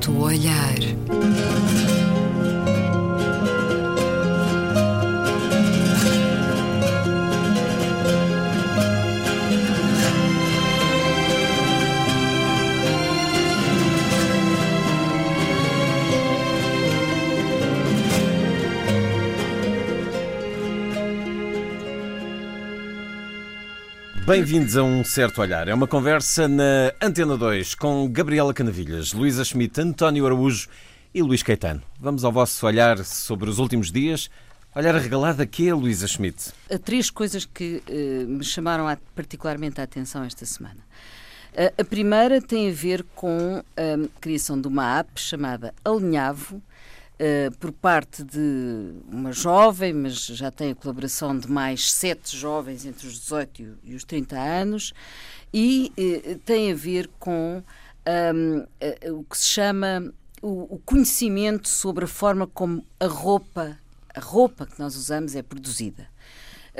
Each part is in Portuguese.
certo olhar. Bem-vindos a um certo olhar. É uma conversa na Antena 2 com Gabriela Canavilhas, Luísa Schmidt, António Araújo e Luís Caetano. Vamos ao vosso olhar sobre os últimos dias. Olhar regalado a quê, Luísa Schmidt? Há três coisas que uh, me chamaram a, particularmente a atenção esta semana. Uh, a primeira tem a ver com a criação de uma app chamada Alinhavo, Uh, por parte de uma jovem, mas já tem a colaboração de mais sete jovens entre os 18 e os 30 anos, e uh, tem a ver com um, uh, o que se chama o, o, conhecimento sobre a forma como a roupa, a roupa que nós usamos é produzida.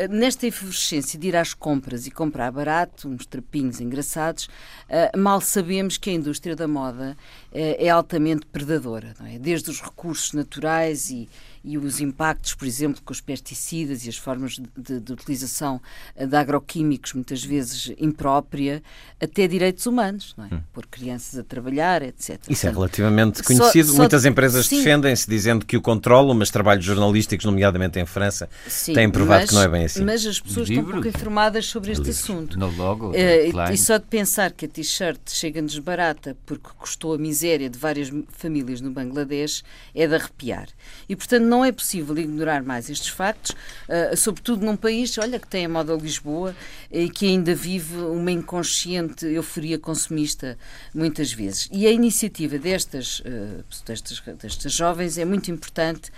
Eh, nesta efervescência de ir às compras e comprar barato, uns trapinhos engraçados, eh, mal sabemos que a indústria da moda eh, é altamente predadora, é? desde os recursos naturais e, e os impactos, por exemplo, com os pesticidas e as formas de, de, utilização de agroquímicos, muitas vezes imprópria, até direitos humanos, não é? Hum. Pôr crianças a trabalhar, etc. Isso é relativamente conhecido. Só, só Muitas empresas defendem-se dizendo que o controlam, mas trabalhos jornalísticos, nomeadamente em França, sim, têm provado mas, que não é bem assim. Mas as pessoas Livro, estão pouco informadas sobre este assunto. No logo, uh, e só de pensar que a t-shirt chega-nos barata porque custou a miséria de várias famílias no Bangladesh é de arrepiar. E, portanto, não é possível ignorar mais estes factos, uh, sobretudo num país, olha, que tem a moda Lisboa e que ainda vive uma inconsciente euforia consumista muitas vezes. E a iniciativa destas, uh, destas, destas jovens é muito importante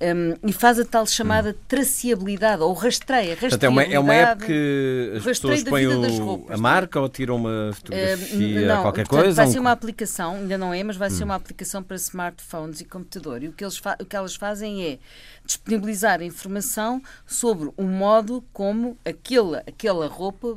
um, e faz a tal chamada traceabilidade, ou rastreia. Portanto, é uma, é uma app que as pessoas põem o, a marca ou tiram uma fotografia, uh, não, qualquer portanto, coisa? Vai ser uma aplicação, ainda não é, mas vai hum. ser uma aplicação para smartphones e computador. E o que, eles o que elas fazem é disponibilizar informação sobre o modo como aquele, aquela roupa,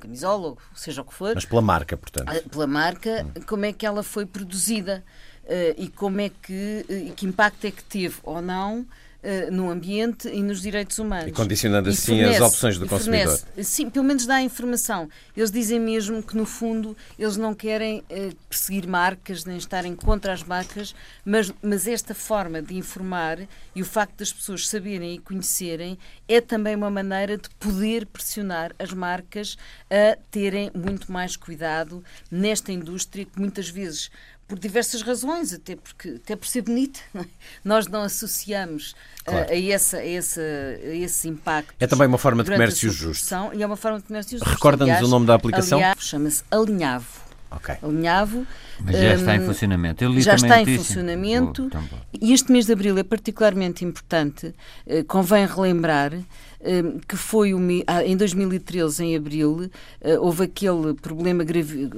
camisola, seja o que for. Mas pela marca, portanto. Ah, pela marca, hum. como é que ela foi produzida. Uh, e como é que, uh, que impacto é que teve ou não uh, no ambiente e nos direitos humanos. E condicionando e assim fornece, as opções do consumidor. Fornece, sim, pelo menos dá a informação. Eles dizem mesmo que, no fundo, eles não querem perseguir marcas nem estarem contra as marcas, mas, mas esta forma de informar e o facto das pessoas saberem e conhecerem é também uma maneira de poder pressionar as marcas a terem muito mais cuidado nesta indústria que muitas vezes por diversas razões, até, porque, até por ser bonita. Não é? Nós não associamos eh, claro. a, a, essa, a, esse, a esse impacto. É também uma forma de comércio justo. E é uma forma de comércio justo. Recorda-nos o nome da aplicação? Chama-se Alinhavo. Okay. Alinhavo. Mas já um, está em funcionamento. já está em funcionamento. Oh, e este mês de abril é particularmente importante. Uh, convém relembrar Hum, que foi ah, em 2013, em abril, ah, houve aquele problema grave,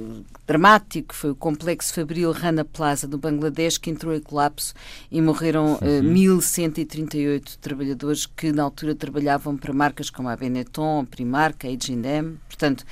dramático, foi o complexo fabril Rana Plaza do Bangladesh, que entrou em colapso e morreram uhum. 1.138 trabalhadores que na altura trabalhavam para marcas como a Benetton, a Primark, a H&M. Portanto,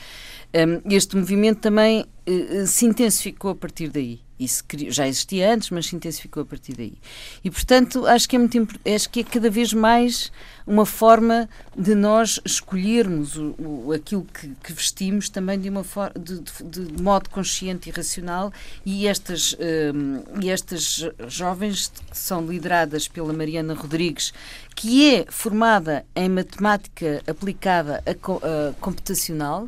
hum, este movimento também eh, se intensificou a partir daí. Isso já existia antes, mas se intensificou a partir daí. E, portanto, acho que é muito acho que é cada vez mais uma forma de nós escolhermos o, o aquilo que, que, vestimos também de uma forma de, de, de, modo consciente e racional e estas um, e estas jovens são lideradas pela Mariana Rodrigues que é formada em matemática aplicada a, a computacional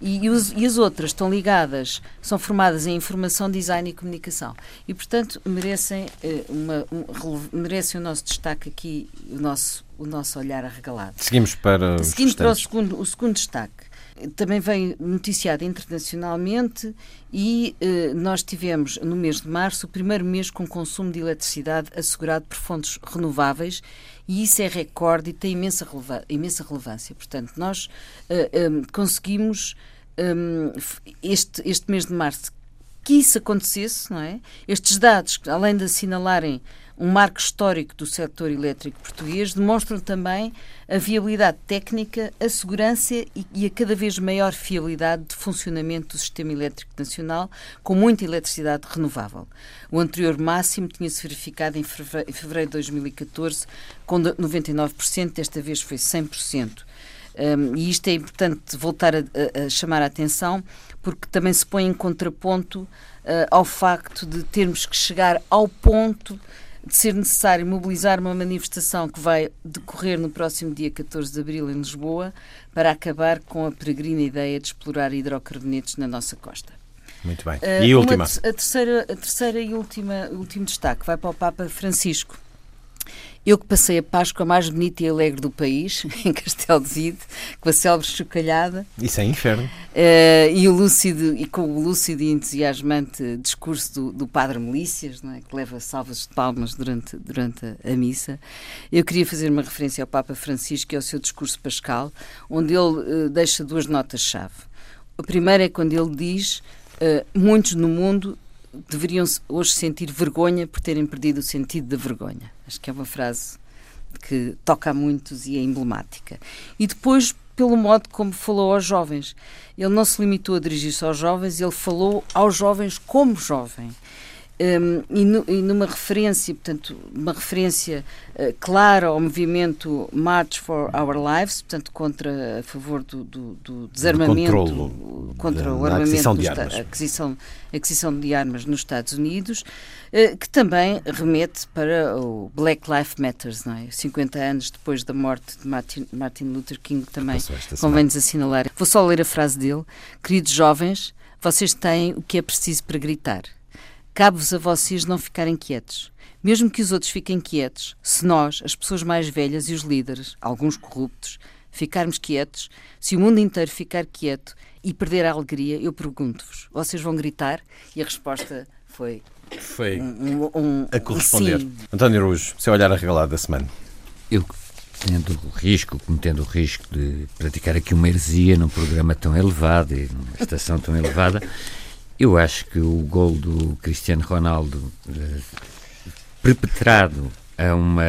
e, e, os, e, as outras estão ligadas, são formadas em informação, design e comunicação. E, portanto, merecem, eh, uma, um, merecem o nosso destaque aqui, o nosso, o nosso olhar arregalado. Seguimos para, Seguindo para o segundo, o segundo destaque também vem noticiado internacionalmente e eh, nós tivemos no mês de março o primeiro mês com consumo de eletricidade assegurado por fontes renováveis e isso é recorde e tem imensa, releva imensa relevância. Portanto, nós eh, conseguimos um, este, este mês de março que isso acontecesse, não é? Estes dados, além de assinalarem um marco histórico do setor elétrico português, demonstram também a viabilidade técnica, a segurança e a cada vez maior fiabilidade de funcionamento do sistema elétrico nacional, com muita eletricidade renovável. O anterior máximo tinha-se verificado em fevereiro de 2014, com 99%, desta vez foi 100%. Um, e isto é importante voltar a, a, a, chamar a atenção, porque também se põe em contraponto uh, ao facto de termos que chegar ao ponto de ser necessário mobilizar uma manifestação que vai decorrer no próximo dia 14 de abril em Lisboa para acabar com a peregrina ideia de explorar hidrocarbonetos na nossa costa. Muito bem. Uh, e a última? a terceira, a terceira e última, último destaque vai para o Papa Francisco. Eu que passei a Páscoa mais bonita e alegre do país, em Castelo de Vide, com a célebre chocalhada. Isso é inferno. Uh, e, o lúcido, e com o lúcido e entusiasmante discurso do, do Padre Melícias, é? que leva salvas de palmas durante, durante a, a, missa. Eu queria fazer uma referência ao Papa Francisco e ao seu discurso pascal, onde ele uh, deixa duas notas-chave. A primeira é quando ele diz: uh, Muitos no mundo deveriam hoje sentir vergonha por terem perdido o sentido da vergonha. Acho que é uma frase que toca a muitos e é emblemática. E depois, pelo modo como falou aos jovens. Ele não se limitou a dirigir-se aos jovens, ele falou aos jovens como jovem. Um, e, no, e, numa referência, portanto, uma referência uh, clara ao movimento March for Our Lives, portanto, contra, a favor do, do, do desarmamento, do contra da, o armamento, aquisição de, armas. Aquisição, aquisição de armas nos Estados Unidos, uh, que também remete para o Black Lives Matters, não é? 50 anos depois da morte de Martin, Martin Luther King, também convém-nos assinalar. Vou só ler a frase dele. Queridos jovens, vocês têm o que é preciso para gritar Cabe-vos a vocês não ficarem quietos. Mesmo que os outros fiquem quietos, se nós, as pessoas mais velhas e os líderes, alguns corruptos, ficarmos quietos, se o mundo inteiro ficar quieto e perder a alegria, eu pergunto-vos: vocês vão gritar? E a resposta foi. Foi um, um, a corresponder. Sim. António Araújo, seu olhar arregalado da semana. Eu, tendo o risco, cometendo o risco de praticar aqui uma heresia num programa tão elevado e numa estação tão elevada. Eu acho que o gol do Cristiano Ronaldo, eh, perpetrado a uma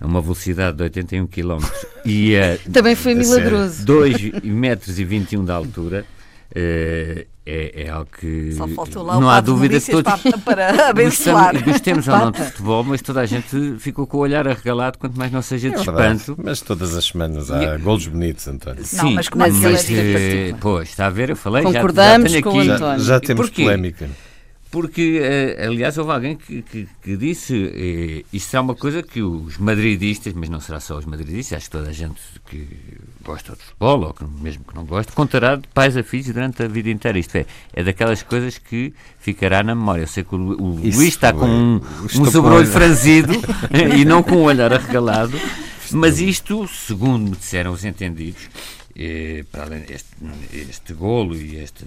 a uma velocidade de 81 km e a também foi milagroso. 2 metros e 21 de altura uh, é, é algo que Só faltou lá não há dúvida que todos para, para abençoar. Gostamos, gostemos ou não de futebol, mas toda a gente ficou com o olhar arregalado, quanto mais não seja de é espanto. Mas todas as semanas há e... golos bonitos, António. Sim, não, mas como é que mas, é Pois, está a ver, eu falei, Concordamos já, já com aqui, o António. Já, já temos polémica. Porque, eh, aliás, houve alguém que, que, que disse eh, isto é uma coisa que os madridistas, mas não será só os madridistas, acho que toda a gente que gosta de futebol, ou que, mesmo que não goste, contará de pais a filhos durante a vida inteira. Isto é, é daquelas coisas que ficará na memória. Eu sei que o, o Luís está com um, um sobrolho franzido e não com um olhar arregalado, mas isto, segundo me disseram os entendidos, eh, para além deste este golo e este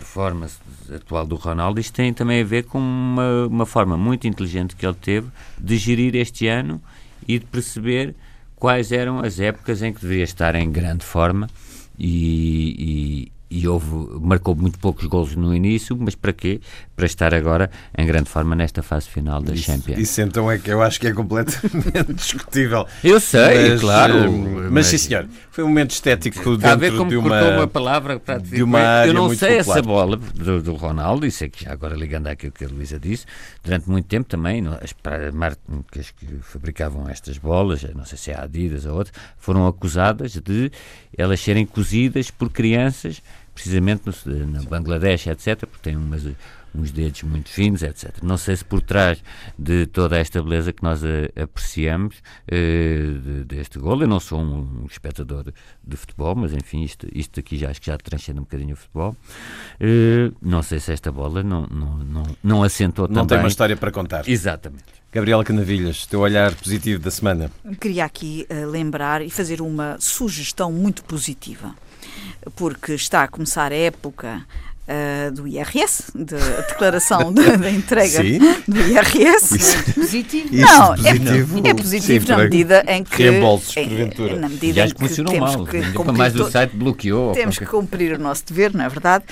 performance atual do Ronaldo, isto tem também a ver com uma, uma forma muito inteligente que ele teve de gerir este ano e de perceber quais eram as épocas em que deveria estar em grande forma e, e houve, marcou muito poucos golos no início, mas para quê? Para estar agora em grande forma nesta fase final da isso, Champions. Isso então é que eu acho que é completamente discutível. Eu sei, mas, claro. Mas, mas sim, senhor, foi um momento estético Está dentro a ver como de uma, uma palavra para de uma área Eu não sei popular. essa bola do, do Ronaldo, e sei que já agora ligando àquilo que a Luísa disse, durante muito tempo também, as marcas que fabricavam estas bolas, não sei se é a Adidas ou outra, foram acusadas de elas serem cozidas por crianças precisamente no, na Bangladesh, etc., porque tem umas, uns dedos muito finos, etc. Não sei se por trás de toda esta beleza que nós a, apreciamos uh, de, deste gol, eu não sou um, um, espectador de futebol, mas enfim, isto, isto aqui já acho que já transcende um bocadinho o futebol. Uh, não sei se esta bola não, não, não, não assentou não também. Não tem uma história para contar. Exatamente. Gabriela Canavilhas, teu olhar positivo da semana. Queria aqui uh, lembrar e fazer uma sugestão muito positiva porque está a começar a época Uh, do IRS, de declaração da de, de entrega Sim. do IRS. Isso, é positivo? Não, isso positivo, é, é positivo Sim, na medida em que. Reembolsos, é, porventura. Na medida e em que funcionou temos mal. que cumprir mais do site bloqueou. Temos que cumprir o nosso dever, não é verdade?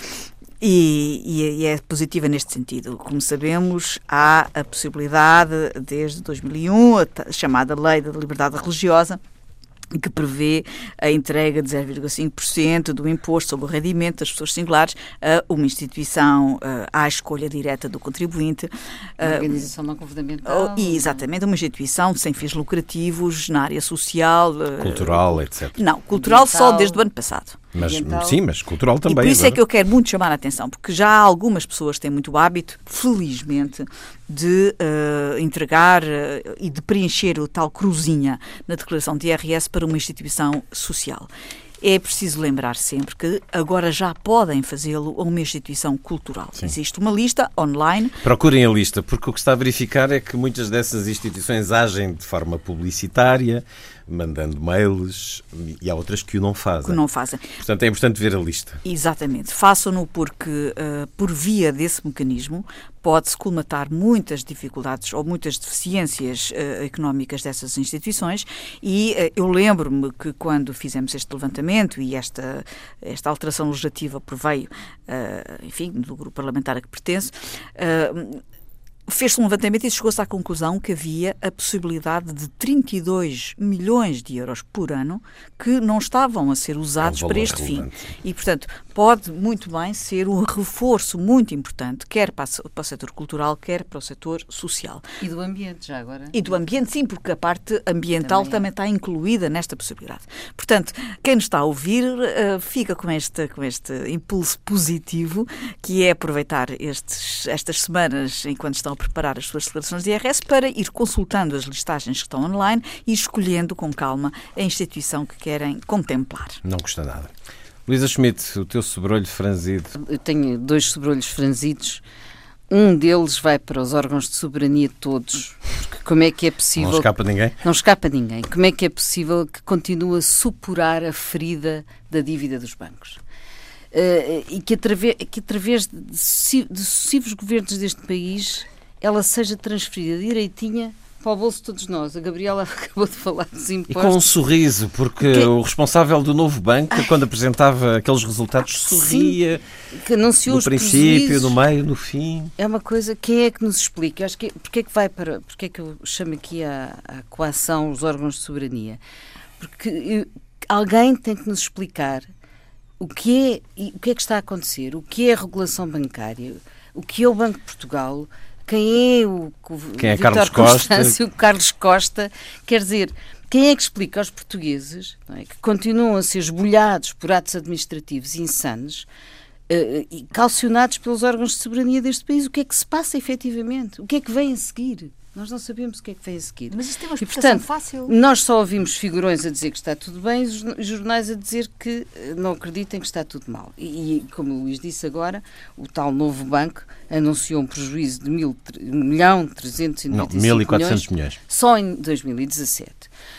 E, e, é positiva neste sentido. Como sabemos, há a possibilidade, desde 2001, a chamada Lei da Liberdade Religiosa, que prevê a entrega de 0,5% do imposto sobre o rendimento das pessoas singulares a uma instituição à escolha direta do contribuinte. Uma organização não governamental. E, exatamente, uma instituição sem fins lucrativos na área social. Cultural, etc. Não, cultural só desde o ano passado. Mas, sim, mas cultural também. E por isso é, é que eu quero muito chamar a atenção, porque já algumas pessoas têm muito hábito, felizmente, de uh, entregar uh, e de preencher o tal cruzinha na declaração de IRS para uma instituição social. É preciso lembrar sempre que agora já podem fazê-lo a uma instituição cultural. Sim. Existe uma lista online. Procurem a lista, porque o que está a verificar é que muitas dessas instituições agem de forma publicitária, mandando mails e há outras que o não fazem. Que não fazem. Portanto, é importante ver a lista. Exatamente. Façam-no porque, uh, por via desse mecanismo, pode-se colmatar muitas dificuldades ou muitas deficiências uh, económicas dessas instituições e uh, eu lembro-me que quando fizemos este levantamento e esta, esta alteração legislativa proveio, enfim, do grupo parlamentar a que pertence, fez-se um levantamento e chegou-se à conclusão que havia a possibilidade de 32 milhões de euros por ano que não estavam a ser usados é um para este relevante. fim. E, portanto, pode muito bem ser um reforço muito importante, quer para, para o setor cultural, quer para o setor social. E do ambiente, já agora? E do ambiente, sim, porque a parte ambiental também, também está incluída nesta possibilidade. Portanto, quem nos está a ouvir uh, fica com este, com este impulso positivo, que é aproveitar estes, estas semanas enquanto estão preparar as suas declarações de IRS para ir consultando as listagens que estão online e escolhendo com calma a instituição que querem contemplar. Não custa nada. Luísa Schmidt, o teu sobrolho franzido. Eu tenho dois sobrolhos franzidos. Um deles vai para os órgãos de soberania todos. Porque como é que é possível. Não escapa ninguém? Não escapa ninguém. Como é que é possível que continue a supurar a ferida da dívida dos bancos? Uh, e que através, que através de, de sucessivos governos deste país ela seja transferida direitinha para o bolso de todos nós. A Gabriela acabou de falar dos impostos. E com um sorriso, porque que... o responsável do novo banco, Ai. quando apresentava aqueles resultados, sorria. Sim, que anunciou no princípio, no meio, no fim. É uma coisa, quem é que nos explica? Acho que, porque é que vai para. Porque é que eu chamo aqui a, a coação os órgãos de soberania? Porque eu, alguém tem que nos explicar o que é, o que é que está a acontecer, o que é a regulação bancária, o que é o Banco de Portugal quem é o, o quem é Carlos Costa? o Carlos Costa, quer dizer, quem é que explica aos portugueses é, que continuam a ser esbulhados por atos administrativos insanos uh, e calcionados pelos órgãos de soberania deste país o que é que se passa efetivamente? O que é que vem a seguir? Nós não sabemos o que é que vem a seguir. Mas isto tem uma explicação e, portanto, fácil. Nós só ouvimos figurões a dizer que está tudo bem e jornais a dizer que eh, não acreditem que está tudo mal. E, e como o Luís disse agora, o tal novo banco anunciou um prejuízo de 1 milhão 395 milhões, milhões só em 2017.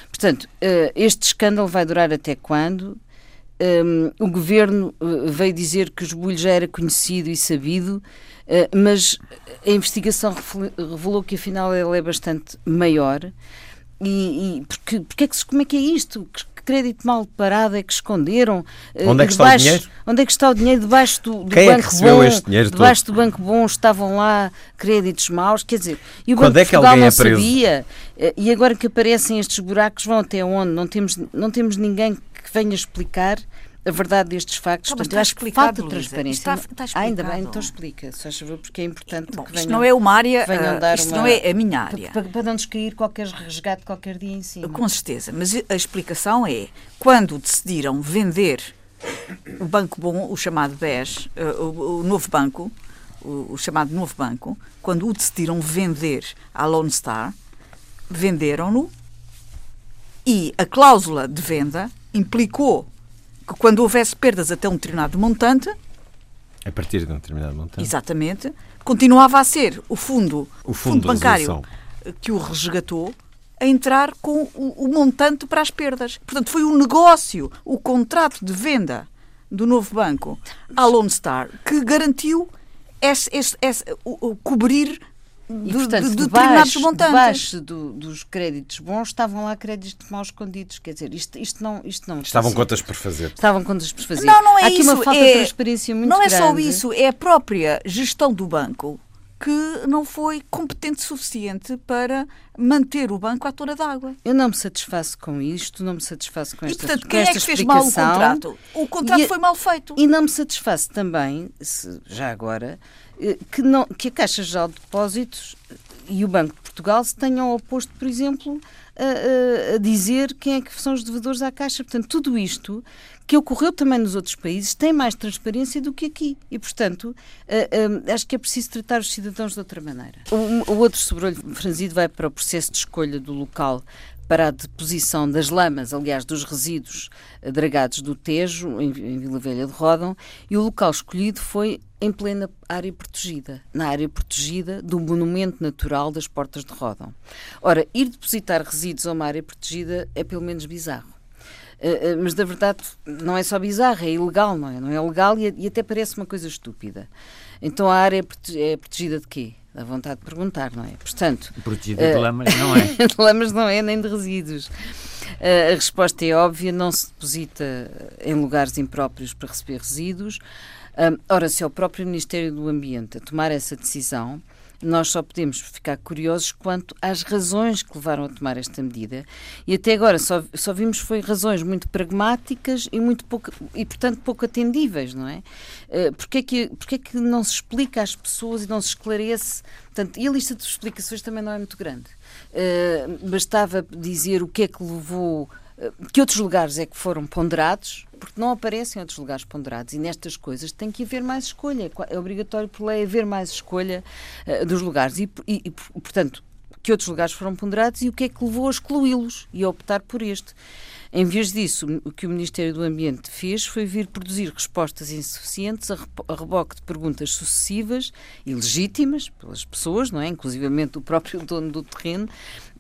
Portanto, uh, este escândalo vai durar até quando? Um, o governo uh, veio dizer que o esbulho já era conhecido e sabido, mas a investigação revelou que afinal ele é bastante maior. E, e porque, porque é que, como é que é isto? Que crédito mal parado é que esconderam? Uh, onde é que debaixo, está o dinheiro? Onde é que está o dinheiro? Debaixo do, do Quem banco é que recebeu bom, este dinheiro debaixo todo? do banco bom estavam lá créditos maus, quer dizer, e o Quando Banco é que Portugal alguém não é preso? sabia. E agora que aparecem estes buracos, vão até onde? Não temos, não temos ninguém que venha explicar a verdade destes factos. Portanto, eu acho que falta transparência. Está, está ah, ainda bem, então explica, só favor, porque é importante Bom, que venham, Isto não é uma área, uh, isto uma, não é a minha área. Para, para, não nos cair qualquer resgate qualquer dia em cima. Com certeza, mas a explicação é quando decidiram vender o Banco Bom, o chamado BES, uh, o, o, novo banco, o, o, chamado novo banco, quando o decidiram vender à Lone Star, venderam-no e a cláusula de venda implicou que quando houvesse perdas até um determinado montante. A partir de um determinado montante. Exatamente. Continuava a ser o fundo, o fundo, fundo bancário que o resgatou a entrar com o, o, montante para as perdas. Portanto, foi um negócio, o contrato de venda do novo banco à Lone Star que garantiu esse, esse, esse, o, o, cobrir de, portanto, de, de determinados debaixo, montantes. Debaixo do, dos créditos bons estavam lá créditos mal escondidos. Quer dizer, isto, isto não. Isto não Estavam contas por fazer. Estavam contas por fazer. Não, não é Há aqui isso. uma falta é, de transparência muito Não é grande. só isso, é a própria gestão do banco que não foi competente suficiente para manter o banco à tona d'água. Eu não me satisfaço com isto, não me satisfaço com E, esta portanto, com quem é que fez mal o contrato? O contrato E- foi mal feito. E não me satisfaço também, se- já agora, que, não, que a Caixa Geral de Depósitos e o Banco de Portugal se tenham oposto, por exemplo, a, a- a dizer quem é que são os devedores à Caixa. Portanto, tudo isto que ocorreu também nos outros países tem mais transparência do que aqui. E, portanto, eh, eh, acho que é preciso tratar os cidadãos de outra maneira. O, o outro sobrolho franzido vai para o processo de escolha do local para a deposição das lamas, aliás, dos resíduos eh, dragados do Tejo, em Vila Velha de Rodão, e o local escolhido foi em plena área protegida, na área protegida do Monumento Natural das Portas de Rodão. Ora, ir depositar resíduos a uma área protegida é pelo menos bizarro. Uh, uh, mas da verdade não é só bizarro, é ilegal, não é? Não é legal e, e até parece uma coisa estúpida. Então a área é, prote- protegida de quê? Dá vontade de perguntar, não é? Portanto, Protegida de lamas, não é? de lamas não é nem de resíduos. Uh, a resposta é óbvia, não se deposita em lugares impróprios para receber resíduos. Ora, se é o próprio Ministério do Ambiente a tomar essa decisão, nós só podemos ficar curiosos quanto às razões que levaram a tomar esta medida. E até agora só, só vimos foi razões muito pragmáticas e muito pouco e portanto pouco atendíveis, não é? Uh, porque é que porque é que não se explica às pessoas e não se esclarece? Portanto, e a lista de explicações também não é muito grande. Uh, bastava dizer o que é que levou que outros lugares é que foram ponderados, porque não aparecem outros lugares ponderados. E nestas coisas tem que haver mais escolha. É obrigatório por lei haver mais escolha uh, dos lugares. E, e, e, portanto, que outros lugares foram ponderados e o que é que levou a excluí-los e a optar por este. Em vez disso, o que o Ministério do Ambiente fez foi vir produzir respostas insuficientes a reboque de perguntas sucessivas e legítimas pelas pessoas, não é? Inclusivamente o próprio dono do terreno,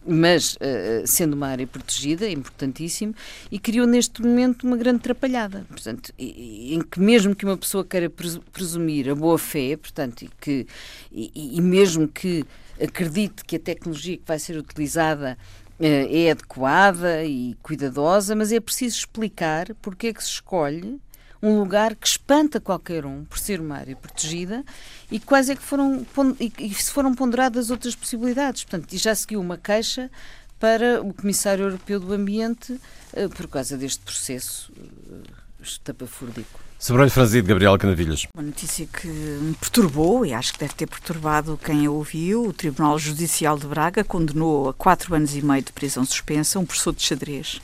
mas uh, sendo uma área protegida, importantíssimo, e criou neste momento uma grande atrapalhada. Portanto, em que mesmo que uma pessoa queira presumir a boa fé, portanto, e, que, e, e mesmo que acredite que a tecnologia que vai ser utilizada uh, é adequada e cuidadosa, mas é preciso explicar porque é que se escolhe um lugar que espanta qualquer um por ser uma área protegida e quais é que foram e, e se foram ponderadas outras possibilidades. Portanto, e já seguiu uma queixa para o Comissário Europeu do Ambiente uh, por causa deste processo uh, estapafúrdico. Sobrolho Franzido, Gabriel Canavilhas. Uma notícia que me perturbou e acho que deve ter perturbado quem a ouviu. O Tribunal Judicial de Braga condenou a quatro anos e meio de prisão suspensa um professor de xadrez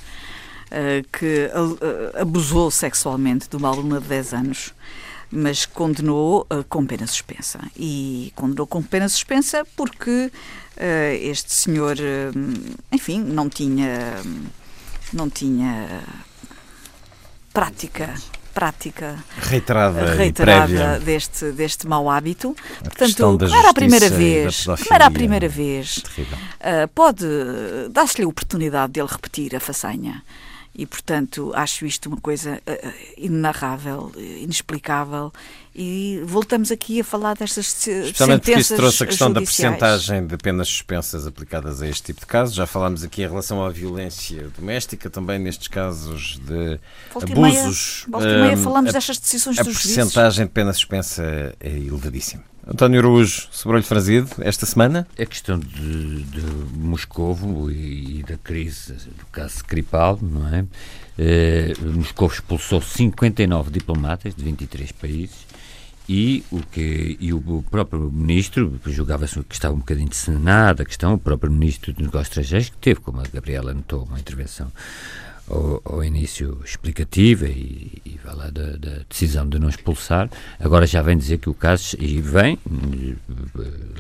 que uh, abusou sexualmente de uma aluna de 10 anos, mas condenou uh, com pena suspensa. E condenou com pena suspensa porque este senhor, enfim, não tinha, não tinha prática prática reiterada, reiterada deste, deste mau hábito. A Portanto, como era a primeira vez, como era a primeira vez, uh, pode dar-se-lhe a oportunidade dele repetir a façanha. E, portanto, acho isto uma coisa uh, inenarrável, inexplicável. E voltamos aqui a falar destas Especialmente porque isso trouxe a questão judiciais. da percentagem de penas suspensas aplicadas a este tipo de casos. Já falámos aqui em relação à violência doméstica, também nestes casos de volta abusos. Meia, e meia falamos a, destas decisões a dos juízes. A percentagem de pena suspensa é elevadíssima. António Araújo, sobrolho franzido, esta semana? A questão de, de Moscovo e, e, da crise do caso Skripal, não é? Eh, Moscovo expulsou 59 diplomatas de 23 países e o que e o próprio ministro julgava-se que estava um bocadinho disseminada a questão, o próprio ministro de Negócios Estrangeiros, que teve, como a Gabriela notou, uma intervenção ao, ao início explicativa e, e vai lá da, da, decisão de não expulsar, agora já vem dizer que o caso, e vem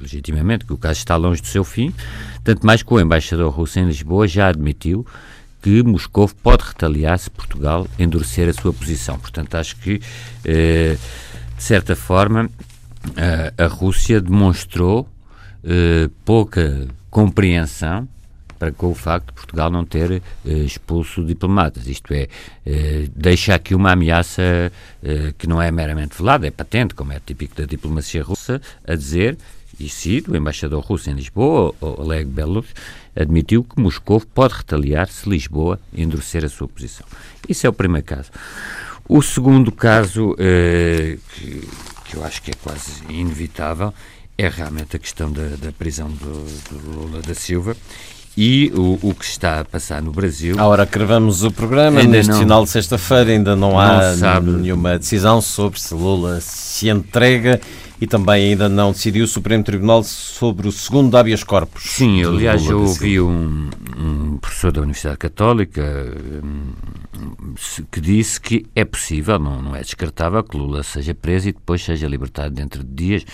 legitimamente, que o caso está longe do seu fim, tanto mais que o embaixador russo em Lisboa já admitiu que Moscou pode retaliar se Portugal endurecer a sua posição. Portanto, acho que, eh, de certa forma, a, a Rússia demonstrou eh, pouca compreensão para com o facto de Portugal não ter uh, expulso diplomatas. Isto é, uh, deixa aqui uma ameaça que não é meramente velada, é patente, como é típico da diplomacia russa, a dizer, e cito, o embaixador russo em Lisboa, Oleg Belov, admitiu que Moscou pode retaliar se Lisboa endurecer a sua posição. Isso é o primeiro caso. O segundo caso, que, que eu acho que é quase inevitável, é realmente a questão da, da prisão do, do, Lula da Silva e o, o, que está a passar no Brasil. A hora que gravamos o programa, ainda neste não, final de sexta-feira, ainda não, não há sabe. nenhuma decisão sobre se Lula se entrega e também ainda não decidiu o Supremo Tribunal sobre o segundo habeas corpus. Sim, aliás, eu ouvi um, um, professor da Universidade Católica um, que disse que é possível, não, não é descartável, que Lula seja preso e depois seja libertado dentro de dias.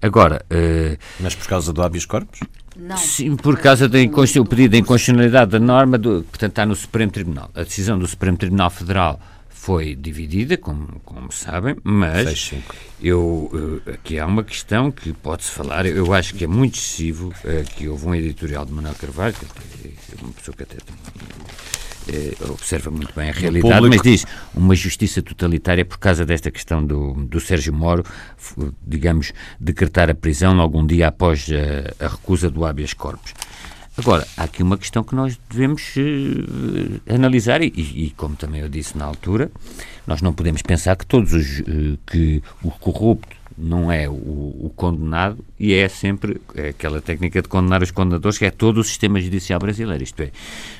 Agora. Uh, Mas por causa do habeas corpus? Não. Sim, por causa do pedido de inconstitucionalidade da norma, do, portanto, está no Supremo Tribunal. A decisão do Supremo Tribunal Federal foi dividida, como, como sabem, mas 6, eu, uh, aqui há uma questão que pode-se falar, eu acho que é muito excessivo, uh, que houve um editorial de Manuel Carvalho, que é uma pessoa que até eh, observa muito bem a realidade, mas diz uma justiça totalitária por causa desta questão do, do Sérgio Moro, digamos, decretar a prisão algum dia após a, a recusa do habeas corpus. Agora, há aqui uma questão que nós devemos uh, analisar e, e, como também eu disse na altura, nós não podemos pensar que todos os uh, que o corrupto não é o, o, condenado e é sempre é aquela técnica de condenar os condenadores que é todo o sistema judicial brasileiro. Isto é,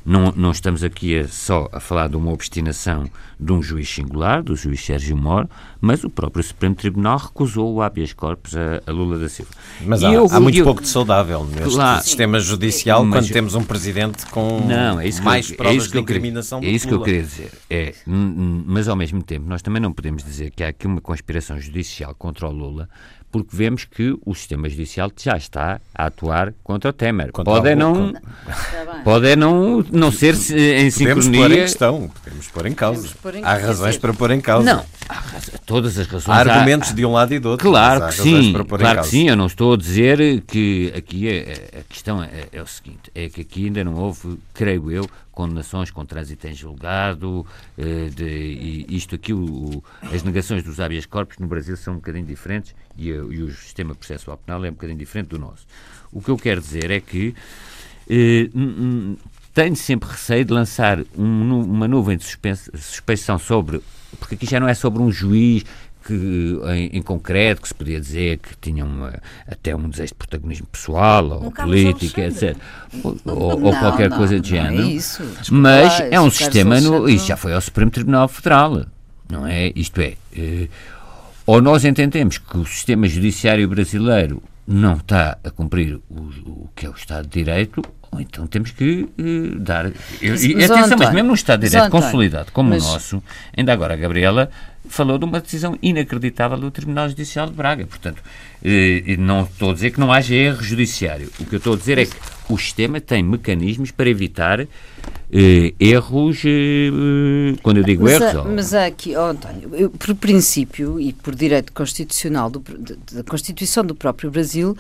não, não estamos aqui a, só a falar de uma obstinação de um juiz singular, do juiz Sérgio Moro, mas o próprio Supremo Tribunal recusou o habeas corpus a, a Lula da Silva. Mas há, eu, há, muito eu, pouco de saudável neste claro, sistema judicial mas, quando temos um presidente com não, é mais eu, provas é de incriminação É isso que eu queria dizer. É, mas ao mesmo tempo nós também não podemos dizer que há aqui uma conspiração judicial contra o Lula porque vemos que o sistema judicial já está a atuar contra o Temer. Contra pode o... não, pode não, não ser em sincronia. Podemos pôr em questão, podemos pôr em causa. Pôr em há razões para pôr em causa. Não, há todas as razões. Há argumentos há, de um lado e do outro. Claro que sim, claro que sim. Eu não estou a dizer que aqui a, a questão é, é o seguinte, é que aqui ainda não houve, creio eu, condenações com trânsito em julgado, eh, de, e isto aqui, o, as negações dos habeas corpus no Brasil são um bocadinho diferentes e, e, o sistema processual penal é um bocadinho diferente do nosso. O que eu quero dizer é que eh, tenho sempre receio de lançar um, uma nuvem de suspeição sobre, porque aqui já não é sobre um juiz que, em, em, concreto, que se podia dizer que tinham até um desejo de protagonismo pessoal ou político, etc. Ou, ou, não, qualquer não, coisa de género. É isso. Mas é um sistema, no, isso já foi ao Supremo Tribunal Federal, não é? Isto é, eh, ou nós entendemos que o sistema judiciário brasileiro não está a cumprir o, o que é o Estado de Direito, ou então temos que uh, dar. E, atenção, António, mas mesmo num Estado de Direito consolidado como mas... o nosso, ainda agora a Gabriela falou de uma decisão inacreditável do Tribunal Judicial de Braga. Portanto, eh, não estou a dizer que não haja erro judiciário. O que eu estou a dizer é que o sistema tem mecanismos para evitar eh, erros, eh, quando eu digo mas erros... Há, mas há aqui, oh, António, eu, por princípio e por direito constitucional do, da Constituição do próprio Brasil,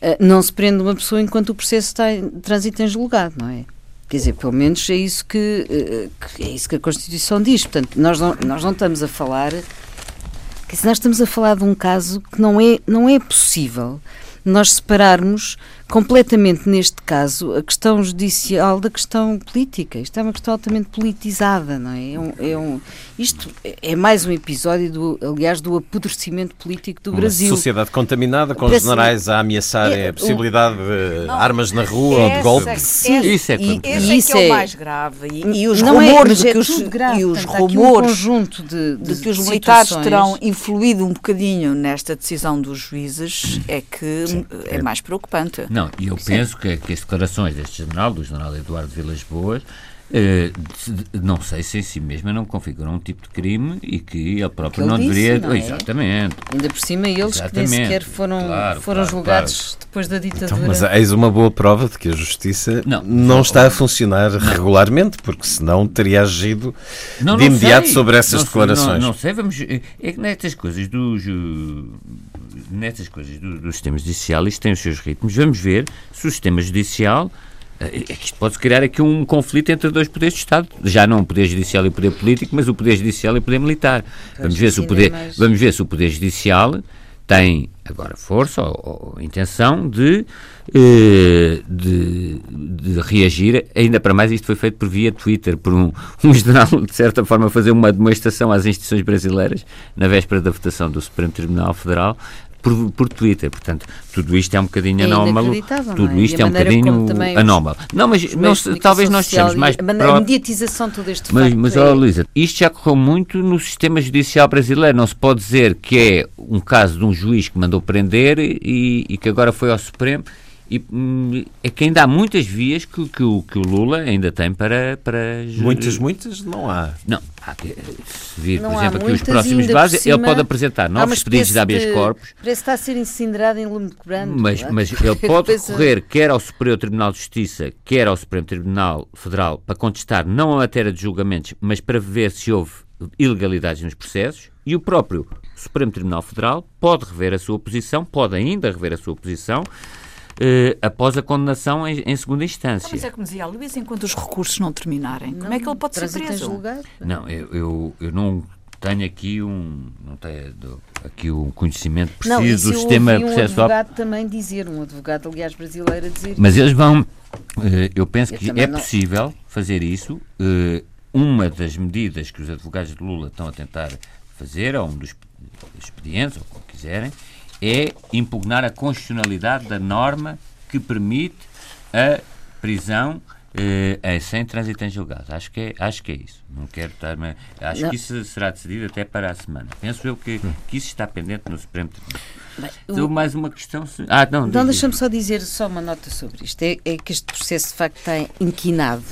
eh, não se prende uma pessoa enquanto o processo está em trânsito em julgado, não é? Quer dizer, pelo menos é isso que, eh, que, é isso que a Constituição diz. Portanto, nós não, nós não estamos a falar. Quer dizer, nós estamos a falar de um caso que não é, não é possível nós separarmos completamente, neste caso, a questão judicial da questão política. Isto é uma questão altamente politizada, não é? é, um, é um, isto é mais um episódio, do, aliás, do apodrecimento político do uma Brasil. sociedade contaminada, com os generais a ameaçar é, a possibilidade de não, armas na rua ou de golpes. Sim, isso é, e esse isso é, é, o mais grave. E, e os não é, rumores é, de que os, grave, e os rumores um de, de, de, que os militares terão influído um bocadinho nesta decisão dos juízes é que Sim, é mais preocupante. Não, e eu Sim. penso que, que as declarações deste general, do general Eduardo Vilas Boas, Uh, não sei se em si mesma não configuram um tipo de crime e que ele próprio ele não disse, deveria. Não é? Exatamente. Ainda por cima, eles Exatamente. que nem sequer foram, claro, foram claro, julgados claro. depois da ditadura. Então, mas eis uma boa prova de que a justiça não, não está a funcionar não. regularmente, porque senão teria agido não, de imediato sei. sobre essas declarações. Não, sei, vamos. É que nestas coisas dos. Nestas coisas do, do sistema judicial, isto tem os seus ritmos. Vamos ver se o sistema judicial que isto pode criar aqui um conflito entre dois poderes do Estado, já não o poder judicial e o poder político, mas o poder judicial e o poder militar. Vamos ver, se o poder, vamos ver se o poder judicial tem agora força ou, ou intenção de, eh, de, de, reagir, ainda para mais isto foi feito por via Twitter, por um, um general, de certa forma, fazer uma demonstração às instituições brasileiras na véspera da votação do Supremo Tribunal Federal, por, por Twitter. Portanto, tudo isto é um bocadinho é anómalo. Tudo é? isto é um bocadinho anómalo. Não, mas talvez nós sejamos mais. A, a mediatização todo este Mas, mas é... oh, Luísa, isto já correu muito no sistema judicial brasileiro. Não se pode dizer que é um caso de um juiz que mandou prender e, e que agora foi ao Supremo e hum, é que ainda há muitas vias que, que, o, que o Lula ainda tem para, para. Muitas, muitas não há. Não, há que, se vir, por exemplo, aqui os próximos bases, ele pode apresentar novos pedidos de habeas corpus. Parece que está a ser incinerado em lume de quebrando. Mas, é? mas ele pode recorrer quer ao Superior Tribunal de Justiça, quer ao Supremo Tribunal Federal para contestar não a matéria de julgamentos, mas para ver se houve ilegalidades nos processos. E o próprio Supremo Tribunal Federal pode rever a sua posição, pode ainda rever a sua posição eh, após a condenação em, em segunda instância. Mas é como dizia a Luís, enquanto os recursos não terminarem, não, como é que ele pode ser preso? Não, eu, eu, eu não tenho aqui um não tenho aqui um conhecimento preciso não, do sistema um processual. um advogado também dizer, um advogado, aliás, brasileiro, a dizer Mas eles vão, eh, eu penso eu que é não... possível fazer isso. Eh, uma das medidas que os advogados de Lula estão a tentar fazer, ou um dos expedientes, ou como quiserem, é impugnar a constitucionalidade da norma que permite a prisão eh, sem trânsito em julgado. Acho que é, acho que é isso. Não quero estar. Acho não. que isso será decidido até para a semana. Penso eu que, que isso está pendente no Supremo Tribunal. Bem, então, mais uma questão. Ah, não. Então, deixa-me só dizer só uma nota sobre isto. É, é que este processo de facto está inquinado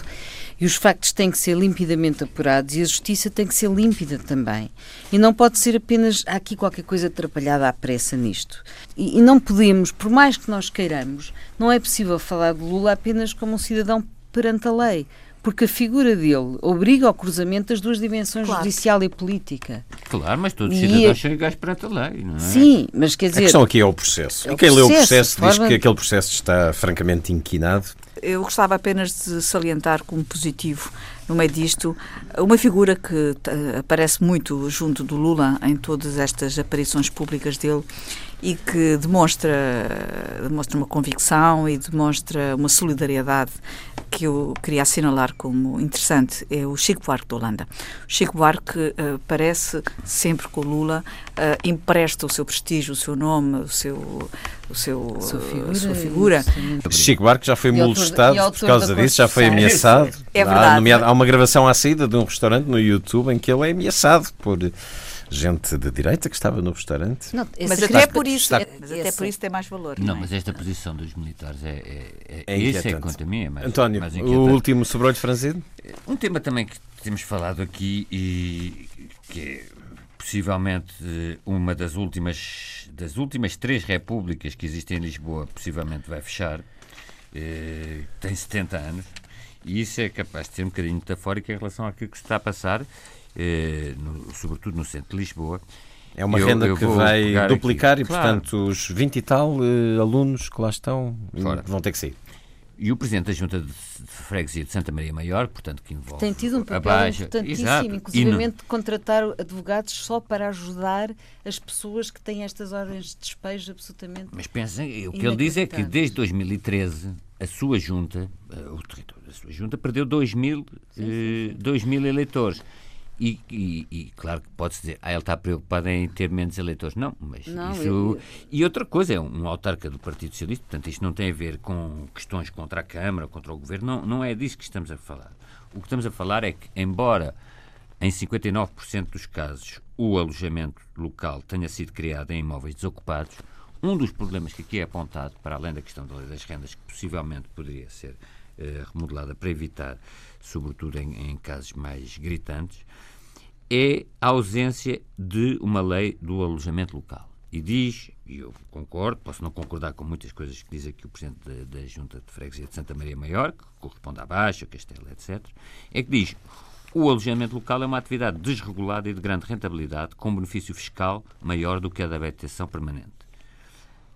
e os factos têm que ser limpidamente apurados e a justiça tem que ser límpida também. E não pode ser apenas há aqui qualquer coisa atrapalhada à pressa nisto. E, e não podemos, por mais que nós queiramos, não é possível falar de Lula apenas como um cidadão perante a lei porque a figura dele obriga ao cruzamento das duas dimensões claro. judicial e política. Claro, mas todos os cidadãos são iguais perante a lei, não é? Sim, mas quer dizer... A questão aqui é o processo. É e quem lê o processo diz que aquele processo está francamente inquinado. Eu gostava apenas de salientar como positivo no meio disto, uma figura que aparece muito junto do Lula em todas estas aparições públicas dele e que demonstra, demonstra uma convicção e demonstra uma solidariedade que eu queria assinalar como interessante é o Chico Buarque de Holanda. O Chico Buarque uh, parece sempre com o Lula uh, empresta o seu prestígio, o seu nome, o seu o seu, sua figura. sua figura. Chico Buarque já foi molestado por causa disso, já foi ameaçado. É verdade. Há, há uma gravação à saída de um restaurante no YouTube em que ele é ameaçado por gente de direita que estava no restaurante. Não, mas até está, por isso, está, é, mas até por isso tem mais valor. Não, não é? mas esta posição dos militares é, é, é, é é quanto a mim é mais António, mais o último sobrolho franzido? Um tema também que temos falado aqui e que é possivelmente uma das últimas das últimas três repúblicas que existem em Lisboa, possivelmente vai fechar. Eh, tem 70 anos e isso é capaz de ser um bocadinho metafórico em relação àquilo que se está a passar eh, no, sobretudo no centro de Lisboa. É uma eu, renda eu que vai duplicar aqui. e, claro. portanto, os 20 e tal eh, alunos que lá estão Fora. vão ter que sair. E o Presidente da Junta de Freguesia de Santa Maria Maior, portanto, que envolve Tem tido um papel baixa, importantíssimo, inclusive de contratar advogados só para ajudar as pessoas que têm estas ordens de despejo absolutamente Mas pensem, o que ele diz é que desde 2013 a sua junta, eh, o território da sua junta, perdeu 2 mil, sim, sim, sim. 2 mil eleitores. E, e, e, claro que pode-se dizer, ah, ele está preocupado em ter menos eleitores. Não, mas não, isso. Eu... E outra coisa, é um autarca do Partido Socialista, portanto, isto não tem a ver com questões contra a Câmara, contra o Governo, não, não é disso que estamos a falar. O que estamos a falar é que, embora em 59% dos casos o alojamento local tenha sido criado em imóveis desocupados, um dos problemas que aqui é apontado, para além da questão da lei das rendas, que possivelmente poderia ser eh, remodelada para evitar, sobretudo em, em casos mais gritantes, é a ausência de uma lei do alojamento local. E diz, e eu concordo, posso não concordar com muitas coisas que diz aqui o Presidente da, da Junta de Freguesia de Santa Maria Maior, que corresponde à Baixa, Castelo, etc., é que diz o alojamento local é uma atividade desregulada e de grande rentabilidade, com benefício fiscal maior do que a da habitação permanente.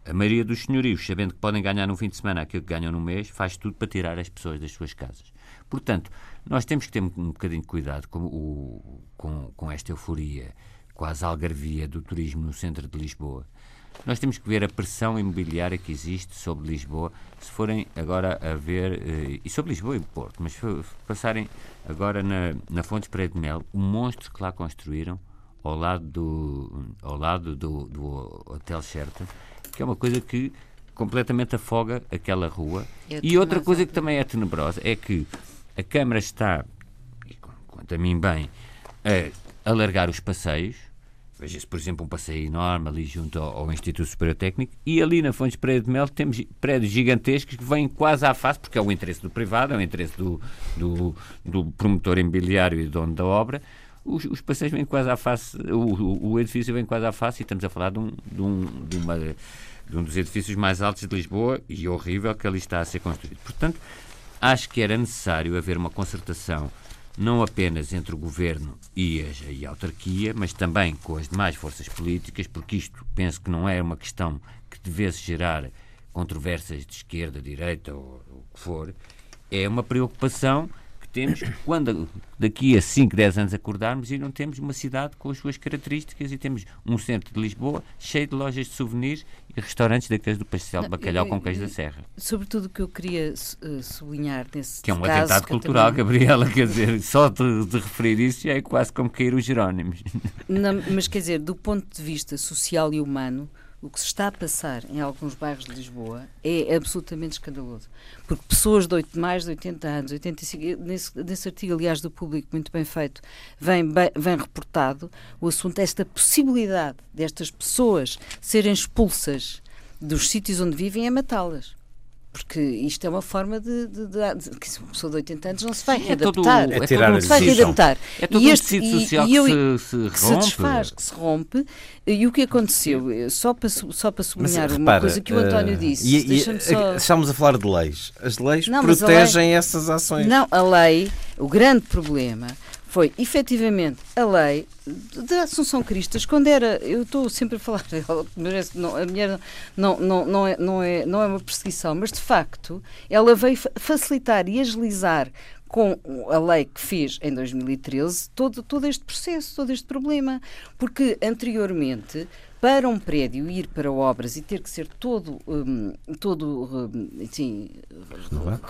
a maioria dos senhorios, sabendo que podem ganhar no fim de semana aquilo que ganham no mês, faz tudo para tirar as pessoas das suas casas. Portanto, nós temos que ter um bocadinho de cuidado com, o, com, com esta euforia, quase algarvia do turismo no centro de Lisboa. Nós temos que ver a pressão imobiliária que existe sobre Lisboa, se forem agora a ver, eh, e sobre Lisboa e Porto, mas se passarem agora na, na Fontes Pereira de Mel, o monstro que lá construíram, ao lado do, ao lado do, do Hotel Sheraton, que é uma coisa que completamente afoga aquela rua. E outra coisa que também é tenebrosa é que a Câmara está, quanto a mim bem, a alargar os passeios, Veja-se, por exemplo, um passeio enorme ali junto ao, ao, Instituto Superior Técnico e ali na Fontes Pereira de Mel temos prédios gigantescos que vêm quase à face, porque é o interesse do privado, é o interesse do, do, do promotor imobiliário e dono da obra. Os, os, passeios vêm quase à face, o, o, edifício vem quase à face e estamos a falar de um, de, um, de, uma, de um dos edifícios mais altos de Lisboa e horrível que ali está a ser construído. Portanto, acho que era necessário haver uma concertação não apenas entre o governo e a, e a autarquia, mas também com as demais forças políticas, porque isto penso que não é uma questão que devesse gerar controvérsias de esquerda, direita ou o que for, é uma preocupação temos quando daqui a 5, 10 anos acordarmos e não temos uma cidade com as suas características e temos um centro de Lisboa cheio de lojas de souvenirs e restaurantes daqueles do pastel de bacalhau com queijo da serra. Sobretudo o que eu queria uh, sublinhar nesse Que é um caso, atentado cultural, também... Gabriela, quer dizer, só de, de, referir isso já é quase como cair os Jerónimos. Não, mas quer dizer, do ponto de vista social e humano, o que se está a passar em alguns bairros de Lisboa é absolutamente escandaloso. Porque pessoas de 8, mais de 80 anos, 85, nesse, nesse artigo, aliás, do público, muito bem feito, vem, bem, vem reportado o assunto, esta possibilidade destas pessoas serem expulsas dos sítios onde vivem é matá-las. Porque isto é uma forma de, de, de, de, que uma pessoa de 80 anos não se vai readaptar. É, todo, é tirar não se vai readaptar. É todo e este, um social e, que, se, se, rompe. Que se desfaz, que se rompe. E o que aconteceu, só para, só para sublinhar Mas, uma repara, coisa que o António uh, disse. E, e, só... Estamos a falar de leis. As leis não, protegem lei, essas ações. Não, a lei, o grande problema foi efetivamente a lei da Assunção Cristas, quando era, eu estou sempre a falar dela, não, a mulher não, não, não, é, não, é, não é uma perseguição, mas de facto ela veio facilitar e agilizar com a lei que fez em 2013 todo, todo este processo, todo este problema, porque anteriormente para um prédio ir para obras e ter que ser todo, um, todo um, assim,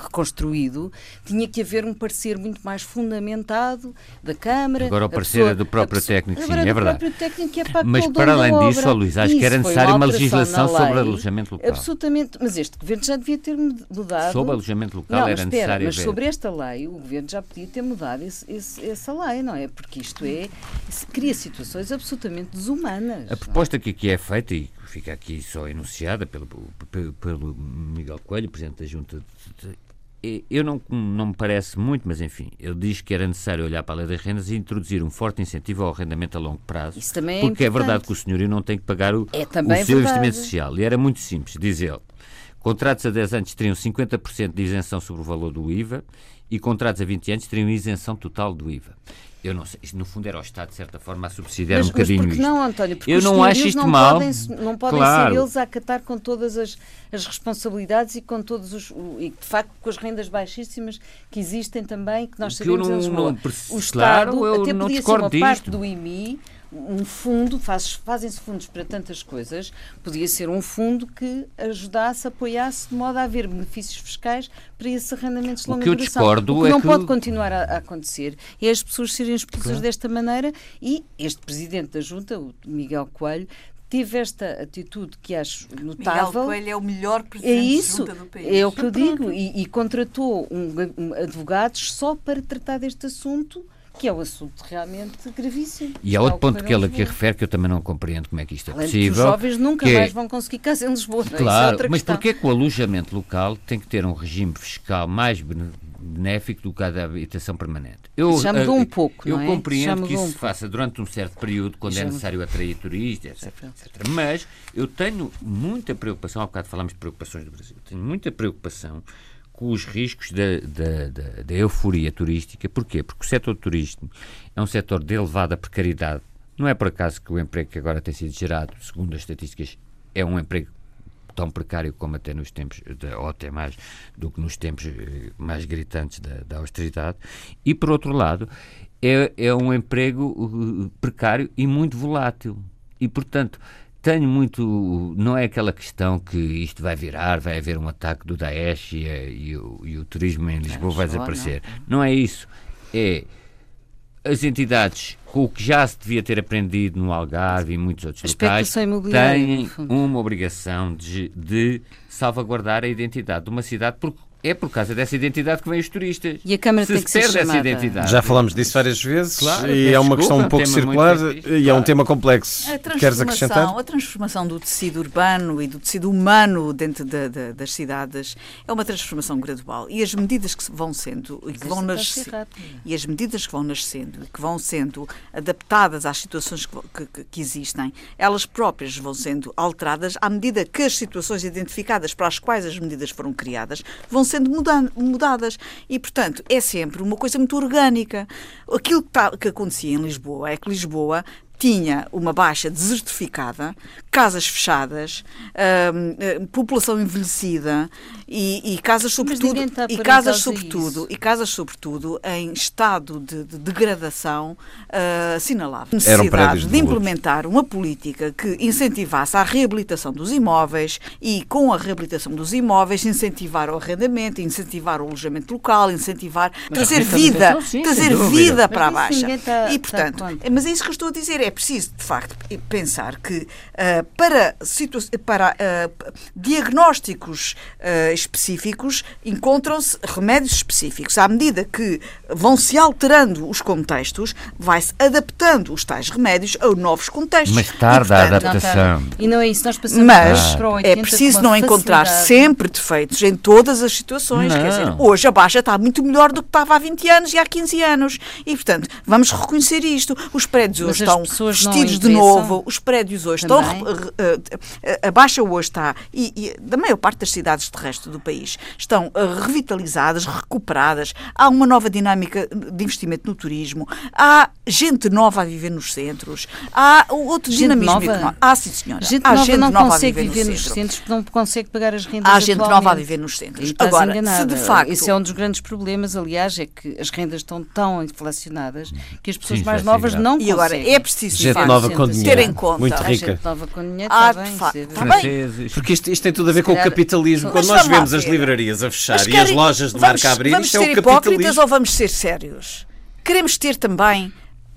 reconstruído, tinha que haver um parecer muito mais fundamentado da Câmara. Agora o parecer pessoa, é do próprio pessoa, técnico, sim, é verdade. Técnico é para mas para além disso, oh, Luís, acho que era necessário uma, uma legislação sobre alojamento local. Absolutamente, mas este governo já devia ter mudado. Sobre alojamento local não, era espera, necessário. Mas sobre esta lei, o governo já podia ter mudado esse, esse, essa lei, não é? Porque isto é, cria situações absolutamente desumanas. A proposta que aqui é feita, e fica aqui só enunciada pelo, pelo, pelo Miguel Coelho, Presidente da Junta, de, eu não, não me parece muito, mas enfim, ele diz que era necessário olhar para a lei das rendas e introduzir um forte incentivo ao arrendamento a longo prazo. Isso também é Porque importante. é verdade que o senhorio não tem que pagar o, é o seu verdade. investimento social. E era muito simples, diz ele. Contratos a 10 anos teriam 50% de isenção sobre o valor do IVA e contratos a 20 anos teriam isenção total do IVA. Eu não sei, no fundo era o Estado, de certa forma, a subsidiar mas, um bocadinho mas isto. não, António? Porque eu não acho isto não mal. Podem, não podem claro. ser eles a acatar com todas as, as responsabilidades e com todos os. E de facto com as rendas baixíssimas que existem também, que nós sabemos que eu não, Lisboa. Não, o Estado claro, eu até não podia ser uma disto. parte do IMI um fundo, faz, fazem-se fundos para tantas coisas, podia ser um fundo que ajudasse, apoiasse, de modo a haver benefícios fiscais para esses arrendamentos de longa duração. O que eu discordo o que é não que... pode continuar a, a, acontecer é as pessoas serem expulsas claro. desta maneira e este Presidente da Junta, o Miguel Coelho, tive esta atitude que acho notável. Miguel Coelho é o melhor presidente é isso, do país. É o que eu digo. E, e contratou um, um, advogados só para tratar deste assunto que é um assunto realmente gravíssimo. E há outro ponto que ele aqui refere que eu também não compreendo como é que isto é Além possível. os jovens nunca é mais vão conseguir casa em Lisboa. É? É claro, é mas porquê que o alojamento local tem que ter um regime fiscal mais benéfico do que a da habitação permanente? Eu, já mudou um pouco, Eu é? compreendo que isso um se faça durante um certo período, quando é necessário atrair turistas, etc, etc. Mas eu tenho muita preocupação, há bocado falámos de preocupações do Brasil, tenho muita preocupação com os riscos da, da, da, da, euforia turística. Porquê? Porque o setor turístico é um setor de elevada precariedade. Não é por acaso que o emprego que agora tem sido gerado, segundo as estatísticas, é um emprego tão precário como até nos tempos, de, ou até mais do que nos tempos eh, mais gritantes da, da austeridade, e por outro lado, é, é um emprego precário e muito volátil. E, portanto, tenho muito. Não é aquela questão que isto vai virar, vai haver um ataque do Daesh e, e, o, e o, turismo em Lisboa vai desaparecer. Não. não é isso. É as entidades, com o que já se devia ter aprendido no Algarve e muitos outros locais, têm uma obrigação de, de salvaguardar a identidade de uma cidade, porque é por causa dessa identidade que vêm os turistas. E a Câmara se tem que se perde essa identidade. Já falamos disso várias vezes claro, e é uma questão um pouco circular e claro. é um tema complexo. Queres acrescentar? A transformação do tecido urbano e do tecido humano dentro de, de, das cidades é uma transformação gradual e as medidas que vão sendo e que vão nascendo e as medidas que vão nascendo que vão sendo adaptadas às situações que, que, que existem, elas próprias vão sendo alteradas à medida que as situações identificadas para as quais as medidas foram criadas vão sendo mudadas. E, portanto, é sempre uma coisa muito orgânica. Aquilo que, tá, que acontecia em Lisboa é que Lisboa tinha uma baixa desertificada, casas fechadas, uh, população envelhecida e, e casas sobretudo e casas sobretudo e casas sobretudo em estado de, de degradação uh, assinalável. Necessidade de implementar uma política que incentivasse a reabilitação dos imóveis e com a reabilitação dos imóveis incentivar o arrendamento, incentivar o alojamento local, incentivar mas trazer vida, sim, trazer vida para a baixa. Tá, e portanto, tá mas é isso que eu estou a dizer, é preciso de facto pensar que uh, para, para uh, diagnósticos uh, específicos encontram-se remédios específicos. À medida que vão se alterando os contextos, vai-se adaptando os tais remédios a novos contextos. Mas tarda a adaptação. E não é isso, nós passamos Mas para 80 é preciso não encontrar sempre defeitos em todas as situações. Não. Quer dizer, hoje a baixa está muito melhor do que estava há 20 anos e há 15 anos. E, portanto, vamos reconhecer isto. Os prédios hoje estão vestidos de novo, os prédios hoje Também. estão. A baixa hoje está, e, e da maior parte das cidades do resto do país, estão eh, revitalizadas, recuperadas. Há uma nova dinâmica de investimento no turismo, há gente nova a viver nos centros, há outro gente dinamismo nova? económico. Há, sim, senhora. Gente há nova gente não nova consegue a viver, viver nos, nos centros porque não consegue pagar as rendas Há gente nova a viver nos centros. Agora, se de facto... Isso é um dos grandes problemas, aliás, é que as rendas estão tão inflacionadas que as pessoas sim, mais novas não conseguem. E agora, é preciso gente nova com dinheiro, ter em conta. Muito rica. Gente nova com dinheiro, ah, está bem, facto, está bem. Porque isto, isto tem tudo a ver com o capitalismo. Quando nós vemos as livrarias a fechar e as lojas de marca a abrir, isto é o capitalismo. Vamos ser hipócritas ou vamos ser sérios? Queremos ter também,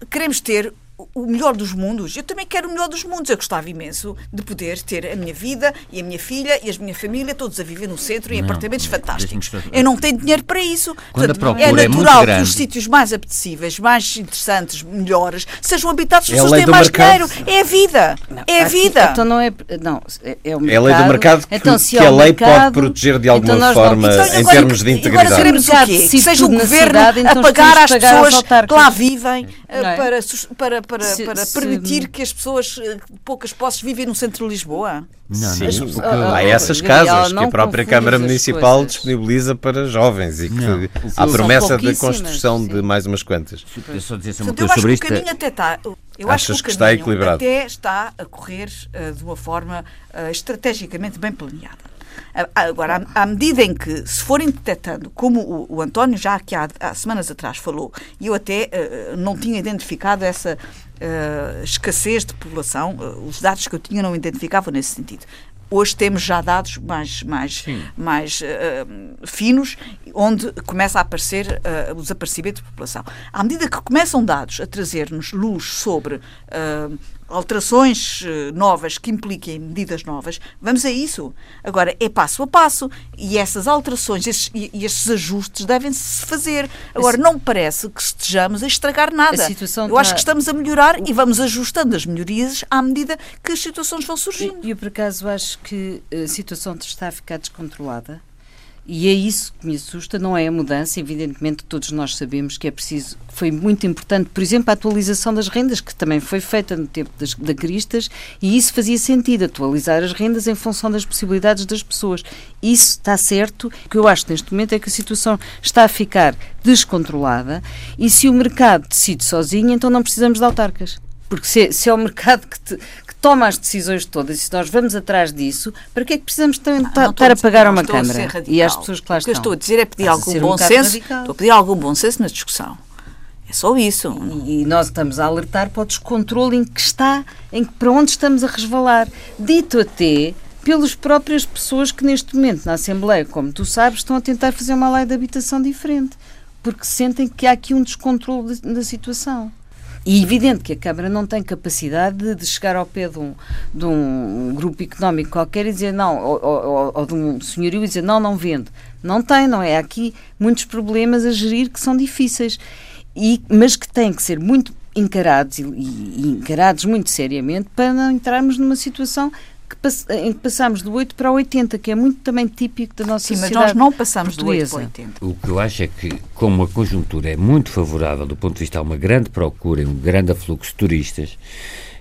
queremos ter o melhor dos mundos. Eu também quero o melhor dos mundos. Eu gostava imenso de poder ter a minha vida e a minha filha e a minha família todos a viver no centro em não, apartamentos fantásticos. Eu não tenho dinheiro para isso. Quando Portanto, é natural é que os sítios mais apetecíveis, mais interessantes, melhores, sejam habitados por é pessoas que têm mais mercado. dinheiro. É a vida. Não, é a vida. Então não é. Não, é, é o mercado. É a lei do mercado que, então, que a lei mercado, pode proteger de alguma então forma então, agora, em termos de integridade. Agora queremos o quê? Que seja o governo então a pagar às pessoas que lá vivem é? para, para, para, se, para se, permitir que as pessoas, eh, poucas posses, vivem no centro de Lisboa? Não, Sim, não, porque há essas casas que a própria Câmara Municipal coisas. disponibiliza para jovens e que não, há promessa da construção sim. de mais umas quantas. Eu só dizer uma coisa sobre isto. O caminho até está. Eu Achas acho que, que está equilibrado? até está a correr uh, de uma forma uh, estrategicamente bem planeada. Agora, à, medida em que se forem detectando, como o, o António já aqui há, há, semanas atrás falou, e eu até uh, não tinha identificado essa uh, escassez de população, uh, os dados que eu tinha não identificavam nesse sentido. Hoje temos já dados mais, mais, mais finos, onde começa a aparecer o desaparecimento de população. À medida que começam dados a trazer-nos luz sobre alterações eh, novas que impliquem medidas novas, vamos a isso. Agora, é passo a passo e essas alterações esses, e, e esses ajustes devem-se fazer. Agora, não parece que estejamos a estragar nada. A Eu está... acho que estamos a melhorar e vamos ajustando as melhorias à medida que as situações vão surgindo. E eu, por acaso, acho que a situação está a ficar descontrolada e é isso que me assusta, não é a mudança, evidentemente todos nós sabemos que é preciso, foi muito importante, por exemplo, a atualização das rendas, que também foi feita no tempo das, da Cristas, e isso fazia sentido, atualizar as rendas em função das possibilidades das pessoas. Isso está certo, o que eu acho neste momento é que a situação está a ficar descontrolada, e se o mercado decide sozinho, então não precisamos de autarcas. Porque se, se é o mercado que, te, que toma as decisões todas, e se nós vamos atrás disso, para que é que precisamos estar a pagar uma Câmara? E as pessoas que lá estão? O que eu estou a dizer é pedir algum bom um senso. Radical. Estou a pedir algum bom senso na discussão. É só isso. E, e, nós estamos a alertar para o descontrole em que está, em que, para onde estamos a resvalar. Dito até pelas próprias pessoas que neste momento na Assembleia, como tu sabes, estão a tentar fazer uma lei de habitação diferente, porque sentem que há aqui um descontrole de, da situação. E é evidente que a Câmara não tem capacidade de chegar ao pé de um, de um grupo económico qualquer e dizer não, ou, ou, ou, de um senhorio e dizer não, não vende. Não tem, não é? Há aqui muitos problemas a gerir que são difíceis, e, mas que têm que ser muito encarados e, e encarados muito seriamente para não entrarmos numa situação que em que passamos do 8 para o 80, que é muito também típico da nossa Sim, sociedade mas nós não passamos portuguesa. do 8 para o 80. O que eu acho é que, como a conjuntura é muito favorável do ponto de vista, há uma grande procura e um grande afluxo de turistas,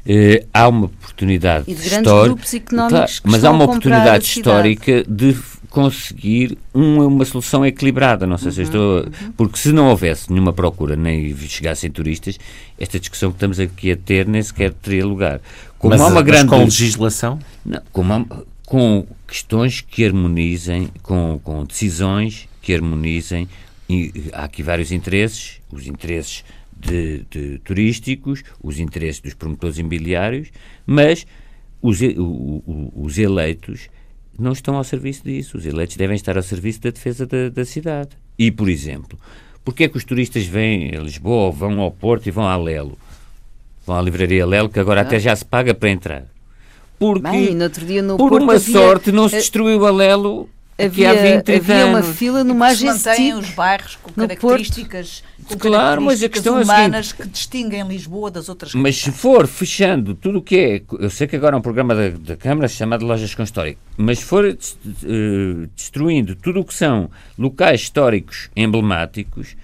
eh, há uma oportunidade e de grandes grupos económicos claro, mas há uma oportunidade histórica de conseguir uma, uma solução equilibrada. Não sei uhum, se estou. Uhum. Porque se não houvesse nenhuma procura nem chegassem turistas, esta discussão que estamos aqui a ter nem sequer teria lugar. Como mas, há uma grande... com legislação? Não, há, com questões que harmonizem, com, com decisões que harmonizem. E há aqui vários interesses, os interesses de, de, turísticos, os interesses dos promotores imobiliários, mas os, o, os eleitos não estão ao serviço disso. Os eleitos devem estar ao serviço da defesa da, da cidade. E, por exemplo, porquê é que os turistas vêm a Lisboa, vão ao Porto e vão a Lelo? Vão à livraria Lelo, que agora ah. até já se paga para entrar. Porque, Bem, no outro dia no por Porto uma havia... sorte, não se destruiu a Lelo havia, havia uma fila no Majestic. os bairros com características, com claro, mas a questão é humanas é que distinguem Lisboa das outras Mas se for fechando tudo o que é, eu sei que agora é um programa da, da Câmara chamado Lojas com História, mas se for uh, destruindo tudo o que são locais históricos emblemáticos,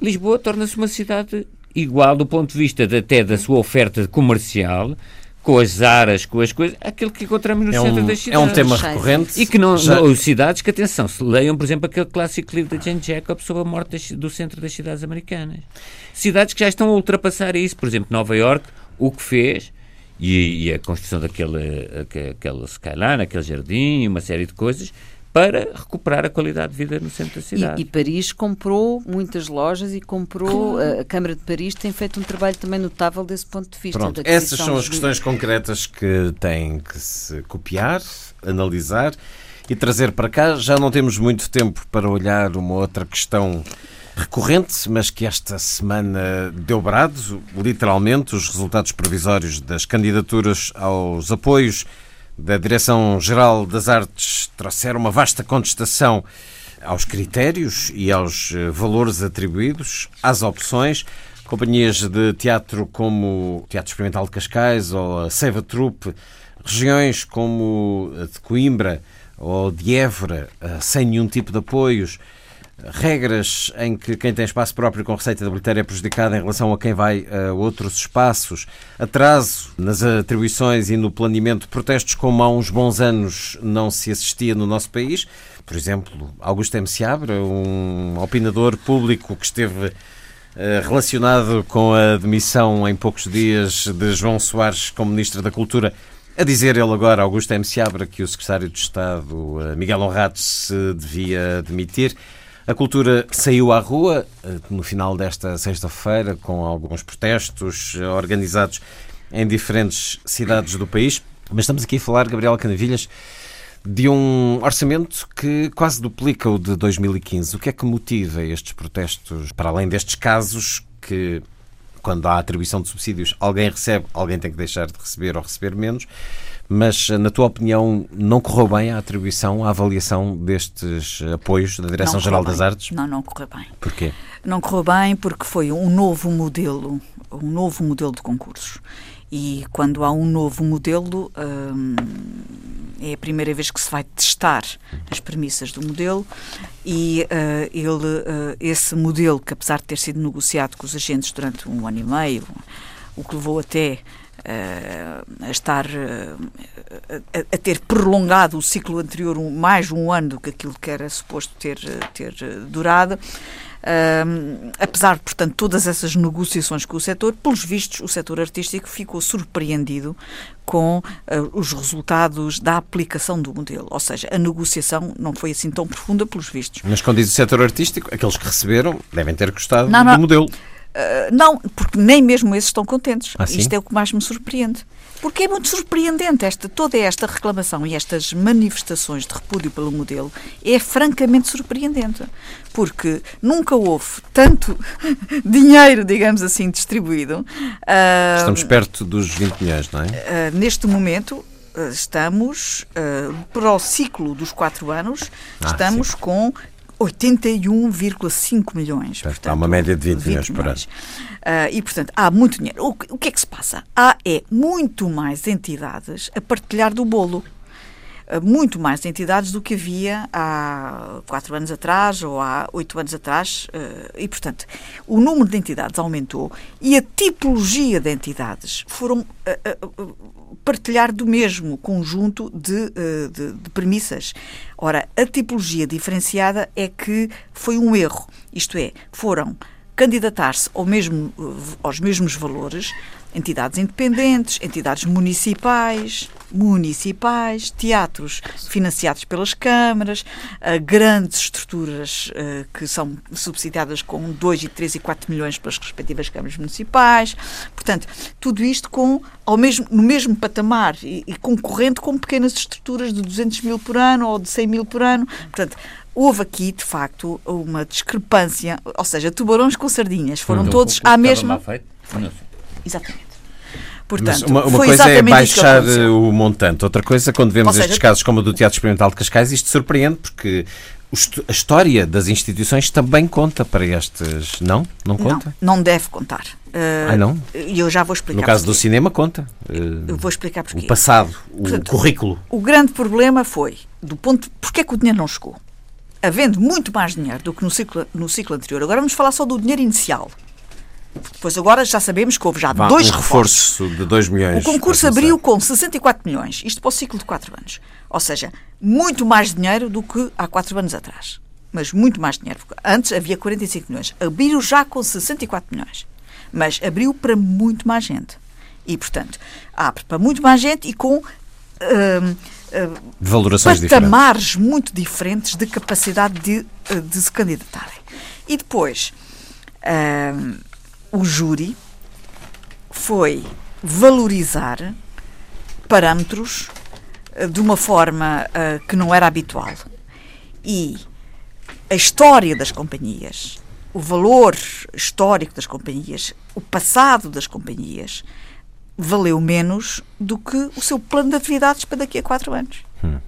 Lisboa torna-se uma cidade igual do ponto de vista de, até da sua oferta comercial com as aras, com as coisas, aquilo que encontramos no é centro um, das cidades. É um tema recorrente. E que não, Já... não, cidades que, atenção, se leiam, por exemplo, aquele clássico livro de Jane Jacob sobre a morte do centro das cidades americanas. Cidades que já estão a ultrapassar isso. Por exemplo, Nova York, o que fez, e, e a construção daquele aquele skyline, aquele jardim, uma série de coisas, para recuperar a qualidade de vida no centro da cidade. E, e Paris comprou muitas lojas e comprou, a, a Câmara de Paris tem feito um trabalho também notável desse ponto de vista. Pronto, essas são as questões concretas que têm que se copiar, analisar e trazer para cá. Já não temos muito tempo para olhar uma outra questão recorrente, mas que esta semana deu brado, literalmente, os resultados provisórios das candidaturas aos apoios da Direção-Geral das Artes trouxeram uma vasta contestação aos critérios e aos eh, valores atribuídos, às opções. Companhias de teatro como o Teatro Experimental de Cascais ou a Seiva Troupe, regiões como a de Coimbra ou de Évora, eh, sem nenhum tipo de apoios, regras em que quem tem espaço próprio com receita de bilheteira é prejudicado em relação a quem vai a outros espaços, atraso nas atribuições e no planeamento, protestos como há uns bons anos não se assistia no nosso país. Por exemplo, Augusto M. Seabra, um opinador público que esteve eh, relacionado com a demissão em poucos dias de João Soares como Ministro da Cultura, a dizer ele agora, Augusto M. Seabra, que o Secretário de Estado, eh, Miguel Honrado, se devia demitir. A cultura saiu à rua eh, no final desta sexta-feira com alguns protestos organizados em diferentes cidades do país. Mas estamos aqui a falar, Gabriela Canavilhas, de um orçamento que quase duplica o de 2015. O que é que motiva estes protestos, para além destes casos que, quando há atribuição de subsídios, alguém recebe, alguém tem que deixar de receber ou receber menos? Mas, na tua opinião, não correu bem a atribuição, a avaliação destes apoios da Direção-Geral das Artes? Não, não correu bem. Porquê? Não correu bem porque foi um novo modelo, um novo modelo de concursos. E quando há um novo modelo, hum, é a primeira vez que se vai testar as premissas do modelo e uh, ele, uh, esse modelo, que apesar de ter sido negociado com os agentes durante um ano e meio, o que levou até a estar a, a, ter prolongado o ciclo anterior um, mais um ano do que aquilo que era suposto ter, ter durado. Um, apesar de, portanto, todas essas negociações com o setor, pelos vistos, o setor artístico ficou surpreendido com uh, os resultados da aplicação do modelo. Ou seja, a negociação não foi assim tão profunda, pelos vistos. Mas quando diz o setor artístico, aqueles que receberam devem ter gostado não, não, do modelo. Uh, não, porque nem mesmo esses estão contentes. Ah, Isto é o que mais me surpreende. Porque é muito surpreendente esta, toda esta reclamação e estas manifestações de repúdio pelo modelo é francamente surpreendente. Porque nunca houve tanto dinheiro, digamos assim, distribuído. Uh, Estamos perto dos 20 milhões, não é? Uh, neste momento, uh, estamos, para o ciclo dos quatro anos, ah, estamos sim. com 81,5 milhões. Portanto, há uma média de 20, 20 milhões por ano. Uh, e, portanto, há muito dinheiro. O, o que é que se passa? Há é muito mais entidades a partilhar do bolo muito mais entidades do que havia há quatro anos atrás ou há oito anos atrás. Ah, e, portanto, o número de entidades aumentou e a tipologia de entidades foram partilhar do mesmo conjunto de, de, de premissas. Ora, a tipologia diferenciada é que foi um erro. Isto é, foram candidatar-se ao mesmo, aos mesmos valores entidades independentes, entidades municipais, municipais, teatros financiados pelas câmaras, uh, grandes estruturas uh, que são subsidiadas com 2 e 3 e 4 milhões pelas respectivas câmaras municipais. Portanto, tudo isto com, ao mesmo, no mesmo patamar e, e concorrente com pequenas estruturas de 200 mil por ano ou de 100 mil por ano. Portanto, houve aqui, de facto, uma discrepância, ou seja, tubarões com sardinhas, foram então, todos à mesma. Exatamente. Portanto, uma, uma coisa é baixar o montante, outra coisa, quando vemos seja, estes casos como o do Teatro Experimental de Cascais, isto surpreende porque a história das instituições também conta para estes. Não? Não conta? Não, não deve contar. Uh, ah, não? Eu já vou explicar. No caso porquê. do cinema, conta. Uh, eu vou explicar porquê. O passado, o Portanto, currículo. O grande problema foi, do ponto. Porquê é que o dinheiro não chegou? Havendo muito mais dinheiro do que no ciclo, no ciclo anterior. Agora vamos falar só do dinheiro inicial. Pois agora já sabemos que houve já Vá, dois um reforços. reforço de 2 milhões. O concurso abriu com 64 milhões, isto para o ciclo de 4 anos. Ou seja, muito mais dinheiro do que há 4 anos atrás. Mas muito mais dinheiro. Antes havia 45 milhões. Abriu já com 64 milhões. Mas abriu para muito mais gente. E, portanto, abre para muito mais gente e com. Uh, uh, Valorações patamares diferentes. muito diferentes de capacidade de, de se candidatarem. E depois, uh, o júri foi valorizar parâmetros eh, de uma forma uh, que não era habitual. E a história das companhias, o valor histórico das companhias, o passado das companhias, valeu menos do que o seu plano de atividades para daqui a quatro anos. Hum.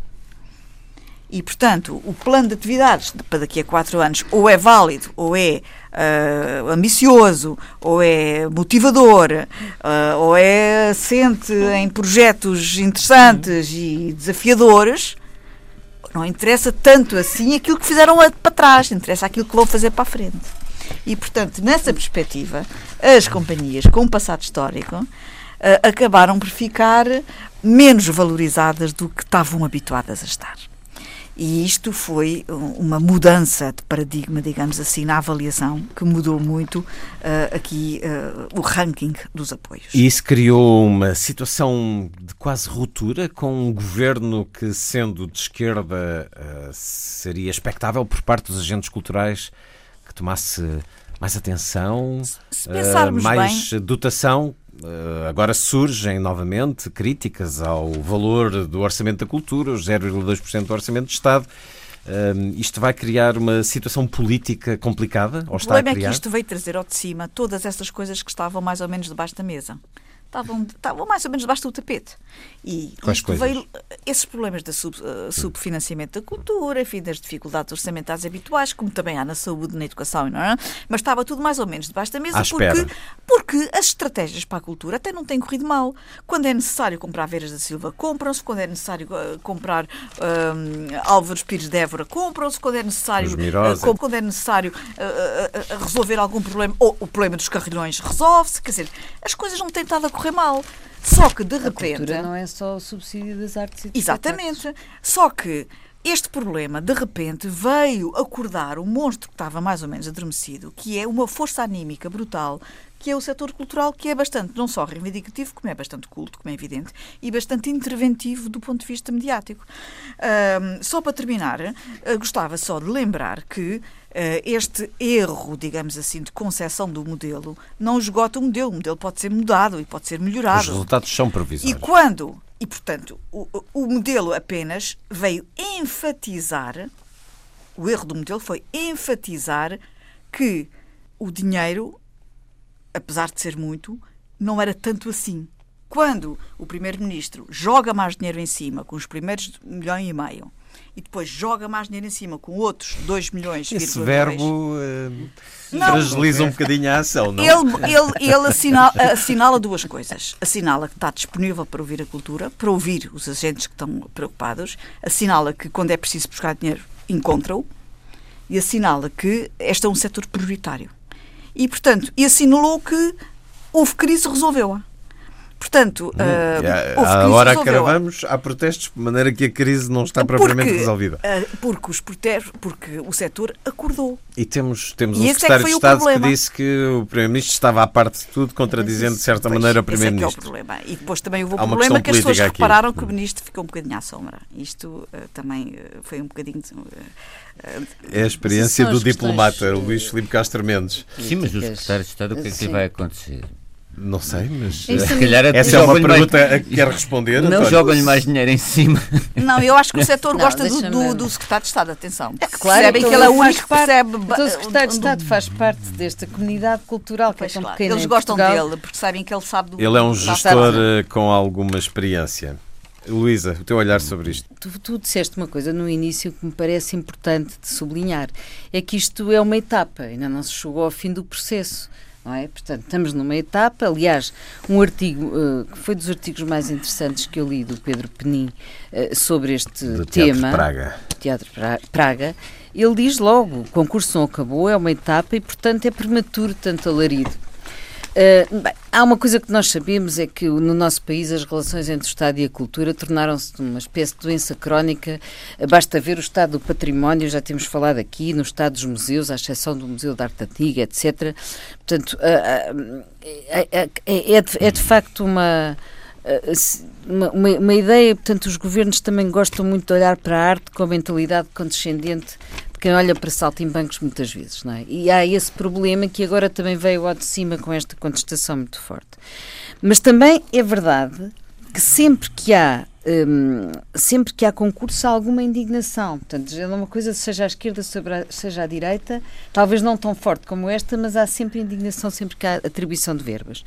E, portanto, o plano de atividades para daqui a quatro anos ou é válido, ou é uh, ambicioso, ou é motivador, uh, ou é assente em projetos interessantes e desafiadores, não interessa tanto assim aquilo que fizeram para trás, interessa aquilo que vão fazer para a frente. E, portanto, nessa perspectiva, as companhias com um passado histórico uh, acabaram por ficar menos valorizadas do que estavam habituadas a estar. E isto foi uma mudança de paradigma, digamos assim, na avaliação, que mudou muito uh, aqui uh, o ranking dos apoios. E isso criou uma situação de quase ruptura com um governo que, sendo de esquerda, uh, seria expectável por parte dos agentes culturais que tomasse mais atenção, mais bem, dotação agora surgem novamente críticas ao valor do orçamento da cultura, os 0,2% do orçamento de Estado. Um, isto vai criar uma situação política complicada? Ou o está problema a criar? é que isto veio trazer ao de cima todas essas coisas que estavam mais ou menos debaixo da mesa estavam, estavam mais ou menos debaixo do tapete. E Quais veio, esses problemas da sub, uh, subfinanciamento da cultura, enfim, das dificuldades orçamentais habituais, como também há na saúde, na educação, não é? mas estava tudo mais ou menos debaixo da mesa porque, porque as estratégias para a cultura até não têm corrido mal. Quando é necessário comprar Veras da Silva, compram-se, quando é necessário uh, comprar uh, Álvares Pires de Évora, compram-se, quando é necessário, uh, quando é necessário resolver algum problema, ou o problema dos carrilhões resolve-se, quer dizer, as coisas não têm estado a correr correr mal. Só que de repente. A cultura não é só o subsídio das artes e Exatamente. Só que este problema, de repente, veio acordar o monstro que estava mais ou menos adormecido, que é uma força anímica brutal, que é o setor cultural, que é bastante, não só reivindicativo, como é bastante culto, como é evidente, e bastante interventivo do ponto de vista mediático. Uh, só para terminar, uh, gostava só de lembrar que uh, este erro, digamos assim, de concepção do modelo não esgota o modelo. O modelo pode ser mudado e pode ser melhorado. Os resultados são previsíveis. E quando e, portanto, o, o modelo apenas veio enfatizar, o erro do modelo foi enfatizar que o dinheiro, apesar de ser muito, não era tanto assim. Quando o Primeiro-Ministro joga mais dinheiro em cima, com os primeiros milhão e meio, e depois joga mais dinheiro em cima com outros 2 milhões. Esse verbo uh, fragiliza um bocadinho a ação, não? Ele, ele, ele assinala, assinala, duas coisas. Assinala que está disponível para ouvir a cultura, para ouvir os agentes que estão preocupados, assinala que quando é preciso buscar dinheiro, encontra-o, e assinala que este é um setor prioritário. E, portanto, e assinalou que houve crise, resolveu-a. Portanto, uh, hum, agora acabamos, há protestos, de maneira que a crise não está propriamente porque, resolvida. Uh, porque, os protestos, porque o setor acordou. E temos, temos e um é secretário é de Estado que disse que o Primeiro-Ministro estava à parte de tudo, contradizendo de certa pois, maneira o Primeiro-Ministro. Esse é, é o problema. E depois também houve o problema que as pessoas aqui. repararam que o Ministro ficou um bocadinho à sombra. Isto uh, também foi um bocadinho. é a experiência do diplomata, Luís Filipe Castro Mendes. Sim, mas o secretário de Estado, o que é que vai acontecer? Não sei, mas é se calhar é essa é uma pergunta mais... a que quer responder. Não jogam-lhe mais dinheiro em cima. Não, eu acho que o setor não, gosta do, do, do, secretário de Estado, atenção. É claro, percebem que ele é o único que percebe. Então, o secretário de Estado faz parte desta comunidade cultural que é tão claro. pequena. Eles gostam dele porque sabem que ele sabe do Ele é um gestor eh, com alguma experiência. Luísa, o teu olhar sobre isto. Tu, tu, disseste uma coisa no início que me parece importante de sublinhar: é que isto é uma etapa, ainda não se chegou ao fim do processo é? Portanto, estamos numa etapa, aliás, um artigo uh, que foi dos artigos mais interessantes que eu li do Pedro Penin uh, sobre este do tema. Teatro Praga. Teatro Praga. Ele diz logo, o concurso não acabou, é uma etapa e, portanto, é prematuro tanto alarido. Uh, bem, há uma coisa que nós sabemos é que no nosso país as relações entre o Estado e a cultura tornaram-se uma espécie de doença crónica. Uh, basta ver o estado do património, já temos falado aqui, no estado dos museus, à exceção do Museu da Arte Antiga, etc. Portanto, uh, é, é, é, de facto uma uma, uma, ideia, portanto, os governos também gostam muito de olhar para a arte com a mentalidade condescendente de quem olha para saltimbancos muitas vezes, não é? E há esse problema que agora também veio ao de cima com esta contestação muito forte. Mas também é verdade que sempre que há um, sempre que há concurso há alguma indignação. Portanto, é uma coisa, seja à esquerda, seja à direita, talvez não tão forte como esta, mas há sempre indignação sempre que há atribuição de verbas.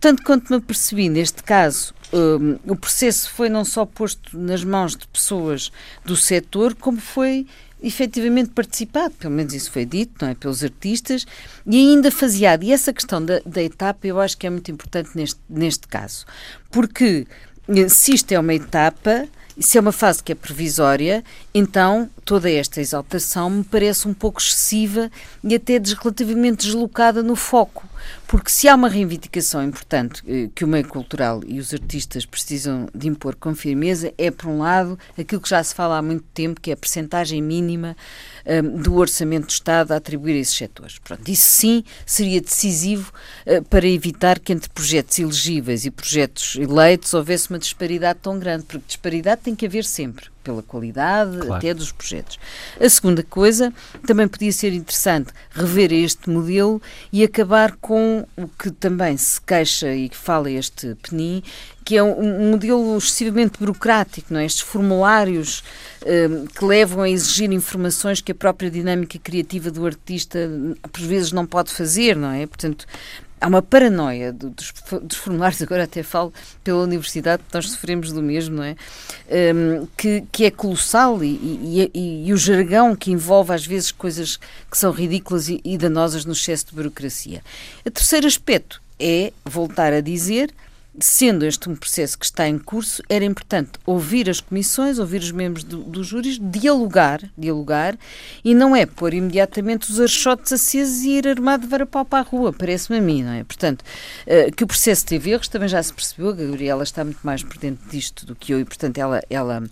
Tanto quanto me apercebi, neste caso, um, o processo foi não só posto nas mãos de pessoas do setor, como foi efetivamente participado, pelo menos isso foi dito, não é? Pelos artistas, e ainda faseado. E essa questão da, da etapa eu acho que é muito importante neste, neste caso, porque eh, se isto é uma etapa, se é uma fase que é provisória, então toda esta exaltação me parece um pouco excessiva e até relativamente deslocada no foco. Porque se há uma reivindicação importante eh, que o meio cultural e os artistas precisam de impor com firmeza, é, por um lado, aquilo que já se fala há muito tempo, que é a percentagem mínima um, do orçamento do Estado a atribuir a esses setores. Pronto, isso sim seria decisivo uh, para evitar que entre projetos elegíveis e projetos eleitos houvesse uma disparidade tão grande, porque disparidade tem que haver sempre pela qualidade claro. até dos projetos. A segunda coisa, também podia ser interessante rever este modelo e acabar com o que também se queixa e que fala este Penin, que é um, modelo excessivamente burocrático, não é? estes formulários um, que levam a exigir informações que a própria dinâmica criativa do artista por vezes não pode fazer, não é? Portanto, há uma paranoia dos, dos, formulários, agora até falo pela universidade, nós sofremos do mesmo, não é? Um, que, que é colossal e, e, e, e, o jargão que envolve às vezes coisas que são ridículas e, e danosas no excesso de burocracia. O terceiro aspecto é voltar a dizer sendo este um processo que está em curso, era importante ouvir as comissões, ouvir os membros do, dos júris, dialogar, dialogar, e não é pôr imediatamente os archotes acesos e ir armado de varapau para a rua, parece-me a mim, não é? Portanto, uh, que o processo teve erros, também já se percebeu, a Gabriela está muito mais por dentro disto do que eu, e portanto ela, ela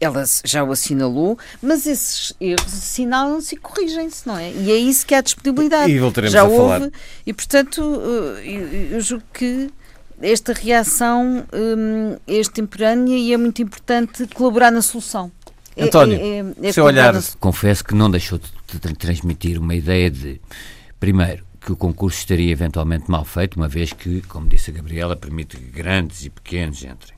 ela já o assinalou, mas esses erros assinalam-se e corrigem-se, não é? E é isso que a disponibilidade. E voltaremos já a houve, falar. E, portanto, eh, eu, julgo que esta reação hum, é extemporânea e é muito importante colaborar na solução. É, António, é, é, é seu olhar. Confesso que não deixou de, de transmitir uma ideia de, primeiro, que o concurso estaria eventualmente mal feito, uma vez que, como disse a Gabriela, permite que grandes e pequenos entrem.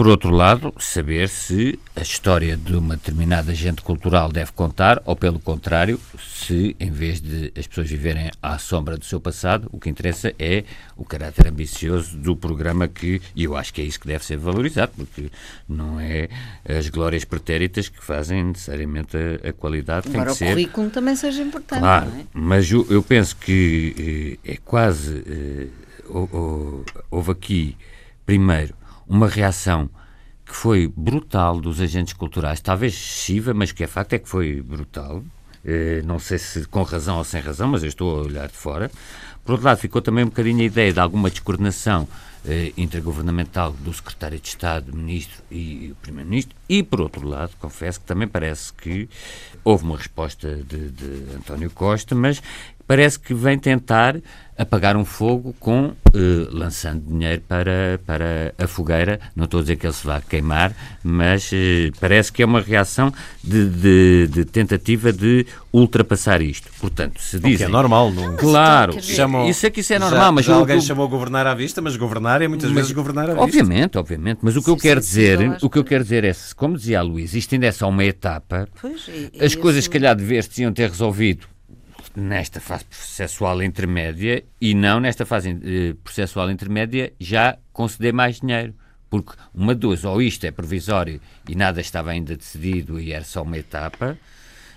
Por outro lado, saber se a história de uma determinada agente cultural deve contar, ou pelo contrário, se em vez de as pessoas viverem à sombra do seu passado, o que interessa é o caráter ambicioso do programa que, e eu acho que é isso que deve ser valorizado, porque não é as glórias pretéritas que fazem necessariamente a, a qualidade. Embora tem que o ser... currículo também seja importante, claro, é? Mas eu, eu, penso que eh, é quase. Eh, houve aqui, primeiro, uma reação que foi brutal dos agentes culturais, talvez excessiva, mas que é facto é que foi brutal. Eh, não sei se com razão ou sem razão, mas eu estou a olhar de fora. Por outro lado, ficou também um bocadinho a ideia de alguma descoordenação eh, intergovernamental do secretário de Estado, ministro e primeiro-ministro. E, por outro lado, confesso que também parece que houve uma resposta de, de António Costa, mas parece que vem tentar apagar um fogo com eh, lançando dinheiro para, para a fogueira. Não estou a dizer que ele se vá queimar, mas eh, parece que é uma reação de, de, de, tentativa de ultrapassar isto. Portanto, se dizem... O que é normal, não? Claro, chamam, isso é que isso é normal. Já, mas já alguém chamou governar à vista, mas governar é muitas mas, vezes governar à vista. Obviamente, obviamente. Mas o que sim, eu quero sim, dizer, sim, o que eu quero dizer é, como dizia a Luís, isto ainda é só uma etapa. Pois, e, as e coisas, se calhar, de ver se tinham ter resolvido nesta fase processual intermédia e não nesta fase eh, processual intermédia já conceder mais dinheiro. Porque uma duas, ou isto é provisório e nada estava ainda decidido e era só uma etapa,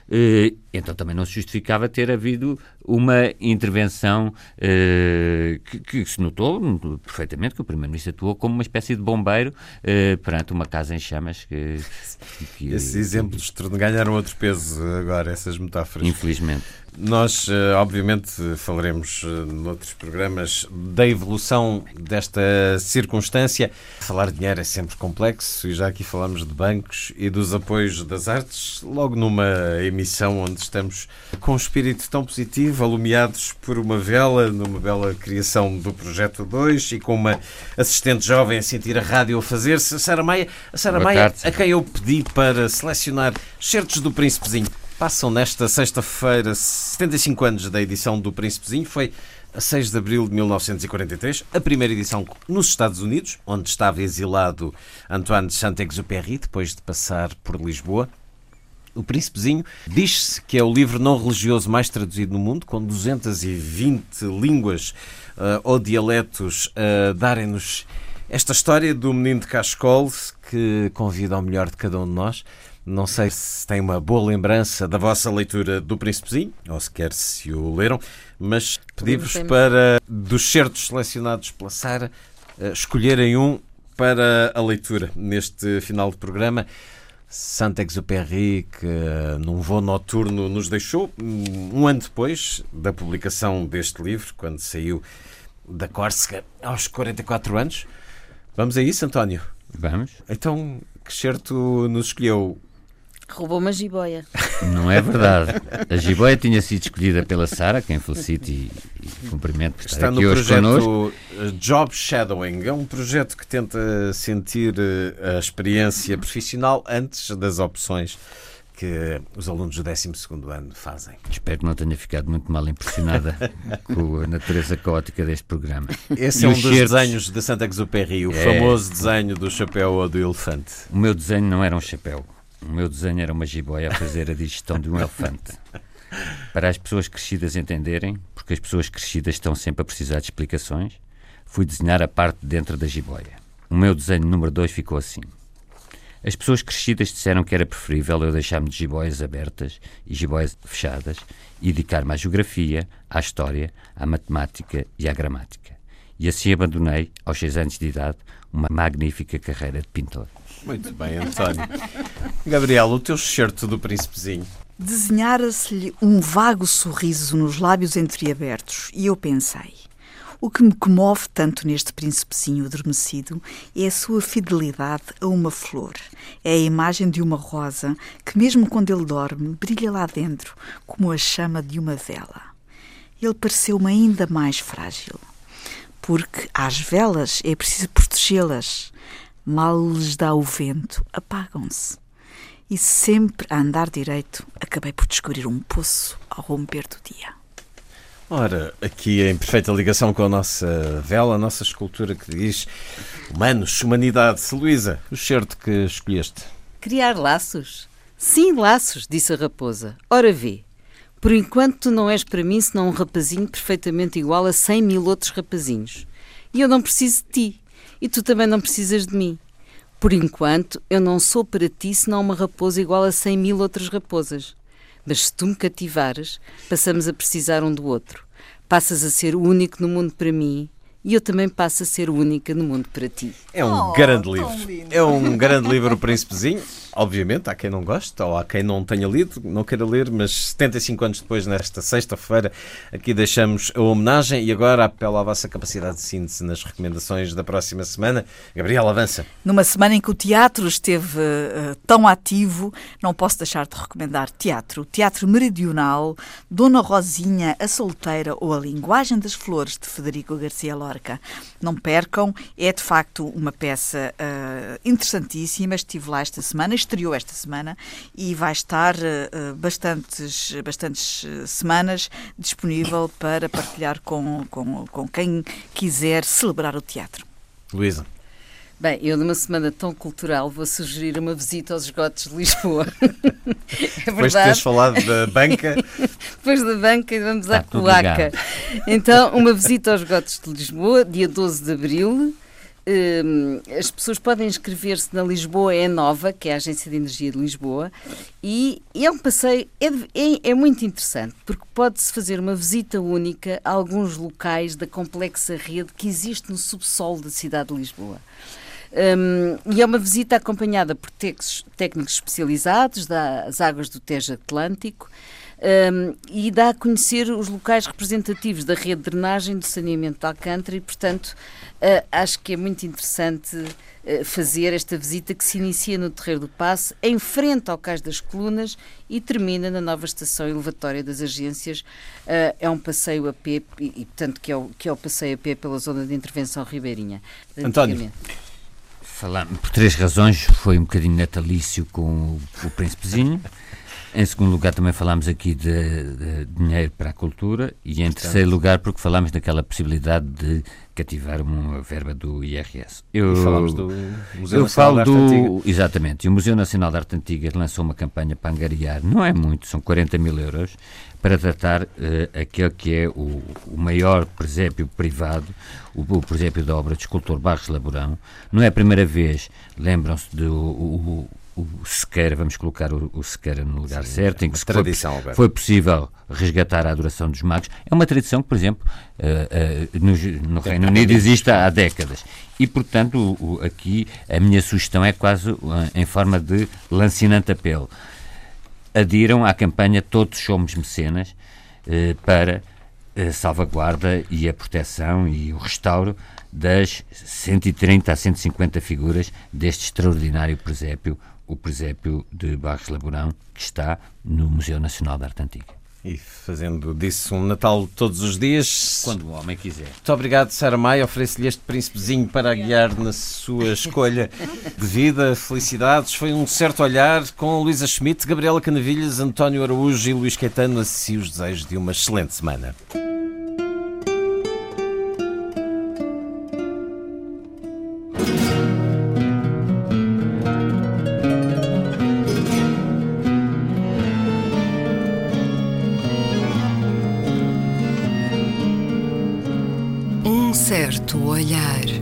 eh, então também não se justificava ter havido uma intervenção eh, que, que, se notou perfeitamente que o Primeiro-Ministro atuou como uma espécie de bombeiro eh, perante uma casa em chamas. Que, que Esses exemplos ganharam outro peso agora, essas metáforas. Infelizmente. Nós, eh, obviamente, falaremos eh, noutros programas da evolução desta circunstância. Falar de dinheiro é sempre complexo e já aqui falamos de bancos e dos apoios das artes, logo numa emissão onde estamos com um espírito tão positivo, alumiados por uma vela, numa bela criação do Projeto 2 e com uma assistente jovem a sentir a rádio a fazer-se. A Sara Maia, a, Sara Maia a quem eu pedi para selecionar certos do Príncipezinho. Passam nesta sexta-feira 75 anos da edição do Príncipezinho. Foi a 6 de abril de 1943, a primeira edição nos Estados Unidos, onde estava exilado Antoine de Saint-Exupéry, depois de passar por Lisboa. O Príncipezinho diz-se que é o livro não religioso mais traduzido no mundo, com 220 línguas uh, ou dialetos a uh, darem-nos esta história do menino de Cascol que convida ao melhor de cada um de nós. Não sei se tem uma boa lembrança da vossa leitura do Príncipezinho, ou sequer se o leram, mas pedi-vos para, dos certos selecionados pela Sara, uh, escolherem um para a leitura neste final de programa. Saint-Exupéry, que num voo noturno nos deixou um ano depois da publicação deste livro, quando saiu da Córcega aos 44 anos. Vamos a isso, António? Vamos. Então, que certo nos escolheu? Roubou uma jiboia. Não é verdade. A jiboia tinha sido escolhida pela Sara, quem felicito e, e cumprimento por estar Está aqui no hoje projeto Job Shadowing. É um projeto que tenta sentir eh, a experiência profissional antes das opções que os alunos do 12 ano fazem. Espero que não tenha ficado muito mal impressionada com a natureza caótica deste programa. Esse e é um dos certos... desenhos de Santa Exupéry, o é... famoso desenho do chapéu ou do elefante. O meu desenho não era um chapéu. O meu desenho era uma jiboia a fazer a digestão de um elefante. Para as pessoas crescidas entenderem, porque as pessoas crescidas estão sempre a precisar de explicações, fui desenhar a parte de dentro da jiboia. O meu desenho número 2 ficou assim. As pessoas crescidas disseram que era preferível eu deixar-me de jiboias abertas e jiboias fechadas e dedicar-me à geografia, à história, à matemática e à gramática. E assim abandonei, aos seis anos de idade, uma magnífica carreira de pintor. Muito bem, António. Gabriel, o teu excerto do príncipezinho. Desenhara-se-lhe um vago sorriso nos lábios entreabertos e eu pensei: o que me comove tanto neste príncipezinho adormecido é a sua fidelidade a uma flor. É a imagem de uma rosa que, mesmo quando ele dorme, brilha lá dentro como a chama de uma vela. Ele pareceu-me ainda mais frágil, porque às velas é preciso protegê-las. Mal lhes dá o vento, apagam-se. E sempre a andar direito, acabei por descobrir um poço ao romper do dia. Ora, aqui em perfeita ligação com a nossa vela, a nossa escultura que diz Humanos, Humanidade. Luísa, o certo que escolheste? Criar laços? Sim, laços, disse a raposa. Ora vê, por enquanto tu não és para mim senão um rapazinho perfeitamente igual a cem mil outros rapazinhos. E eu não preciso de ti, e tu também não precisas de mim. Por enquanto, eu não sou para ti senão uma raposa igual a cem mil outras raposas. Mas se tu me cativares, passamos a precisar um do outro. Passas a ser o único no mundo para mim e eu também passo a ser única no mundo para ti. É um oh, grande livro. É um grande livro, o Príncipezinho. Obviamente, há quem não goste ou há quem não tenha lido, não queira ler, mas 75 anos depois, nesta sexta-feira, aqui deixamos a homenagem e agora apelo à vossa capacidade de síntese nas recomendações da próxima semana. Gabriel, avança. Numa semana em que o teatro esteve uh, tão ativo, não posso deixar de recomendar teatro. Teatro Meridional, Dona Rosinha, a Solteira ou A Linguagem das Flores, de Federico Garcia Lorca. Não percam, é de facto uma peça uh, interessantíssima. Estive lá esta semana estreou esta semana e vai estar uh, bastantes, bastantes semanas disponível para partilhar com, com, com quem quiser celebrar o teatro. Luísa. Bem, eu numa semana tão cultural vou sugerir uma visita aos esgotos de Lisboa. é Depois de teres falado da banca. Depois da banca vamos à cloaca. Então, uma visita aos esgotos de Lisboa, dia 12 de Abril, Hum, as pessoas podem inscrever-se na Lisboa é Nova, que é a Agência de Energia de Lisboa, e, é um passeio, é, é, é muito interessante, porque pode-se fazer uma visita única a alguns locais da complexa rede que existe no subsolo da cidade de Lisboa. Um, e é uma visita acompanhada por técnicos especializados das águas do Tejo Atlântico, um, e dá a conhecer os locais representativos da rede de drenagem do saneamento de Alcântara e, portanto, uh, acho que é muito interessante uh, fazer esta visita que se inicia no Terreiro do Passo, em frente ao Cais das Colunas e termina na nova estação elevatória das agências. Uh, é um passeio a pé, e, e, portanto, que é, o, que é o passeio a pé pela zona de intervenção ribeirinha. António. Falar, por três razões, foi um bocadinho natalício com o, o Príncipezinho. Em segundo lugar, também falámos aqui de, de dinheiro para a cultura e em terceiro lugar, porque falámos daquela possibilidade de cativar uma verba do IRS. Eu, falamos do Museu eu Nacional falo do, Antiga. Exatamente. E o Museu Nacional de Arte Antiga lançou uma campanha para angariar, não é muito, são 40 mil euros, para tratar uh, aquele que é o, o maior presépio privado, o, o, presépio da obra de escultor Barros Laborão. Não é a primeira vez, lembram-se do o, o Sequeira, vamos colocar o, o Sequeira no lugar Sim, certo, em que tradição, foi, foi, possível resgatar a adoração dos magos. É uma tradição que, por exemplo, uh, uh, no, no, Reino Unido existe há, décadas. E, portanto, o, o, aqui a minha sugestão é quase uh, em forma de lancinante apelo. Adiram à campanha Todos Somos Mecenas para a salvaguarda e a proteção e o restauro das 130 a 150 figuras deste extraordinário presépio o presépio de Barros Laborão, que está no Museu Nacional de Arte Antiga. E fazendo disso um Natal todos os dias. Quando o homem quiser. Muito obrigado, Sara Maia. Ofereço-lhe este príncipezinho para guiar na sua escolha de vida. Felicidades. Foi um certo olhar com Luísa Schmidt, Gabriela Canavilhas, António Araújo e Luís Caetano. Assim os desejos de uma excelente semana. Certo olhar.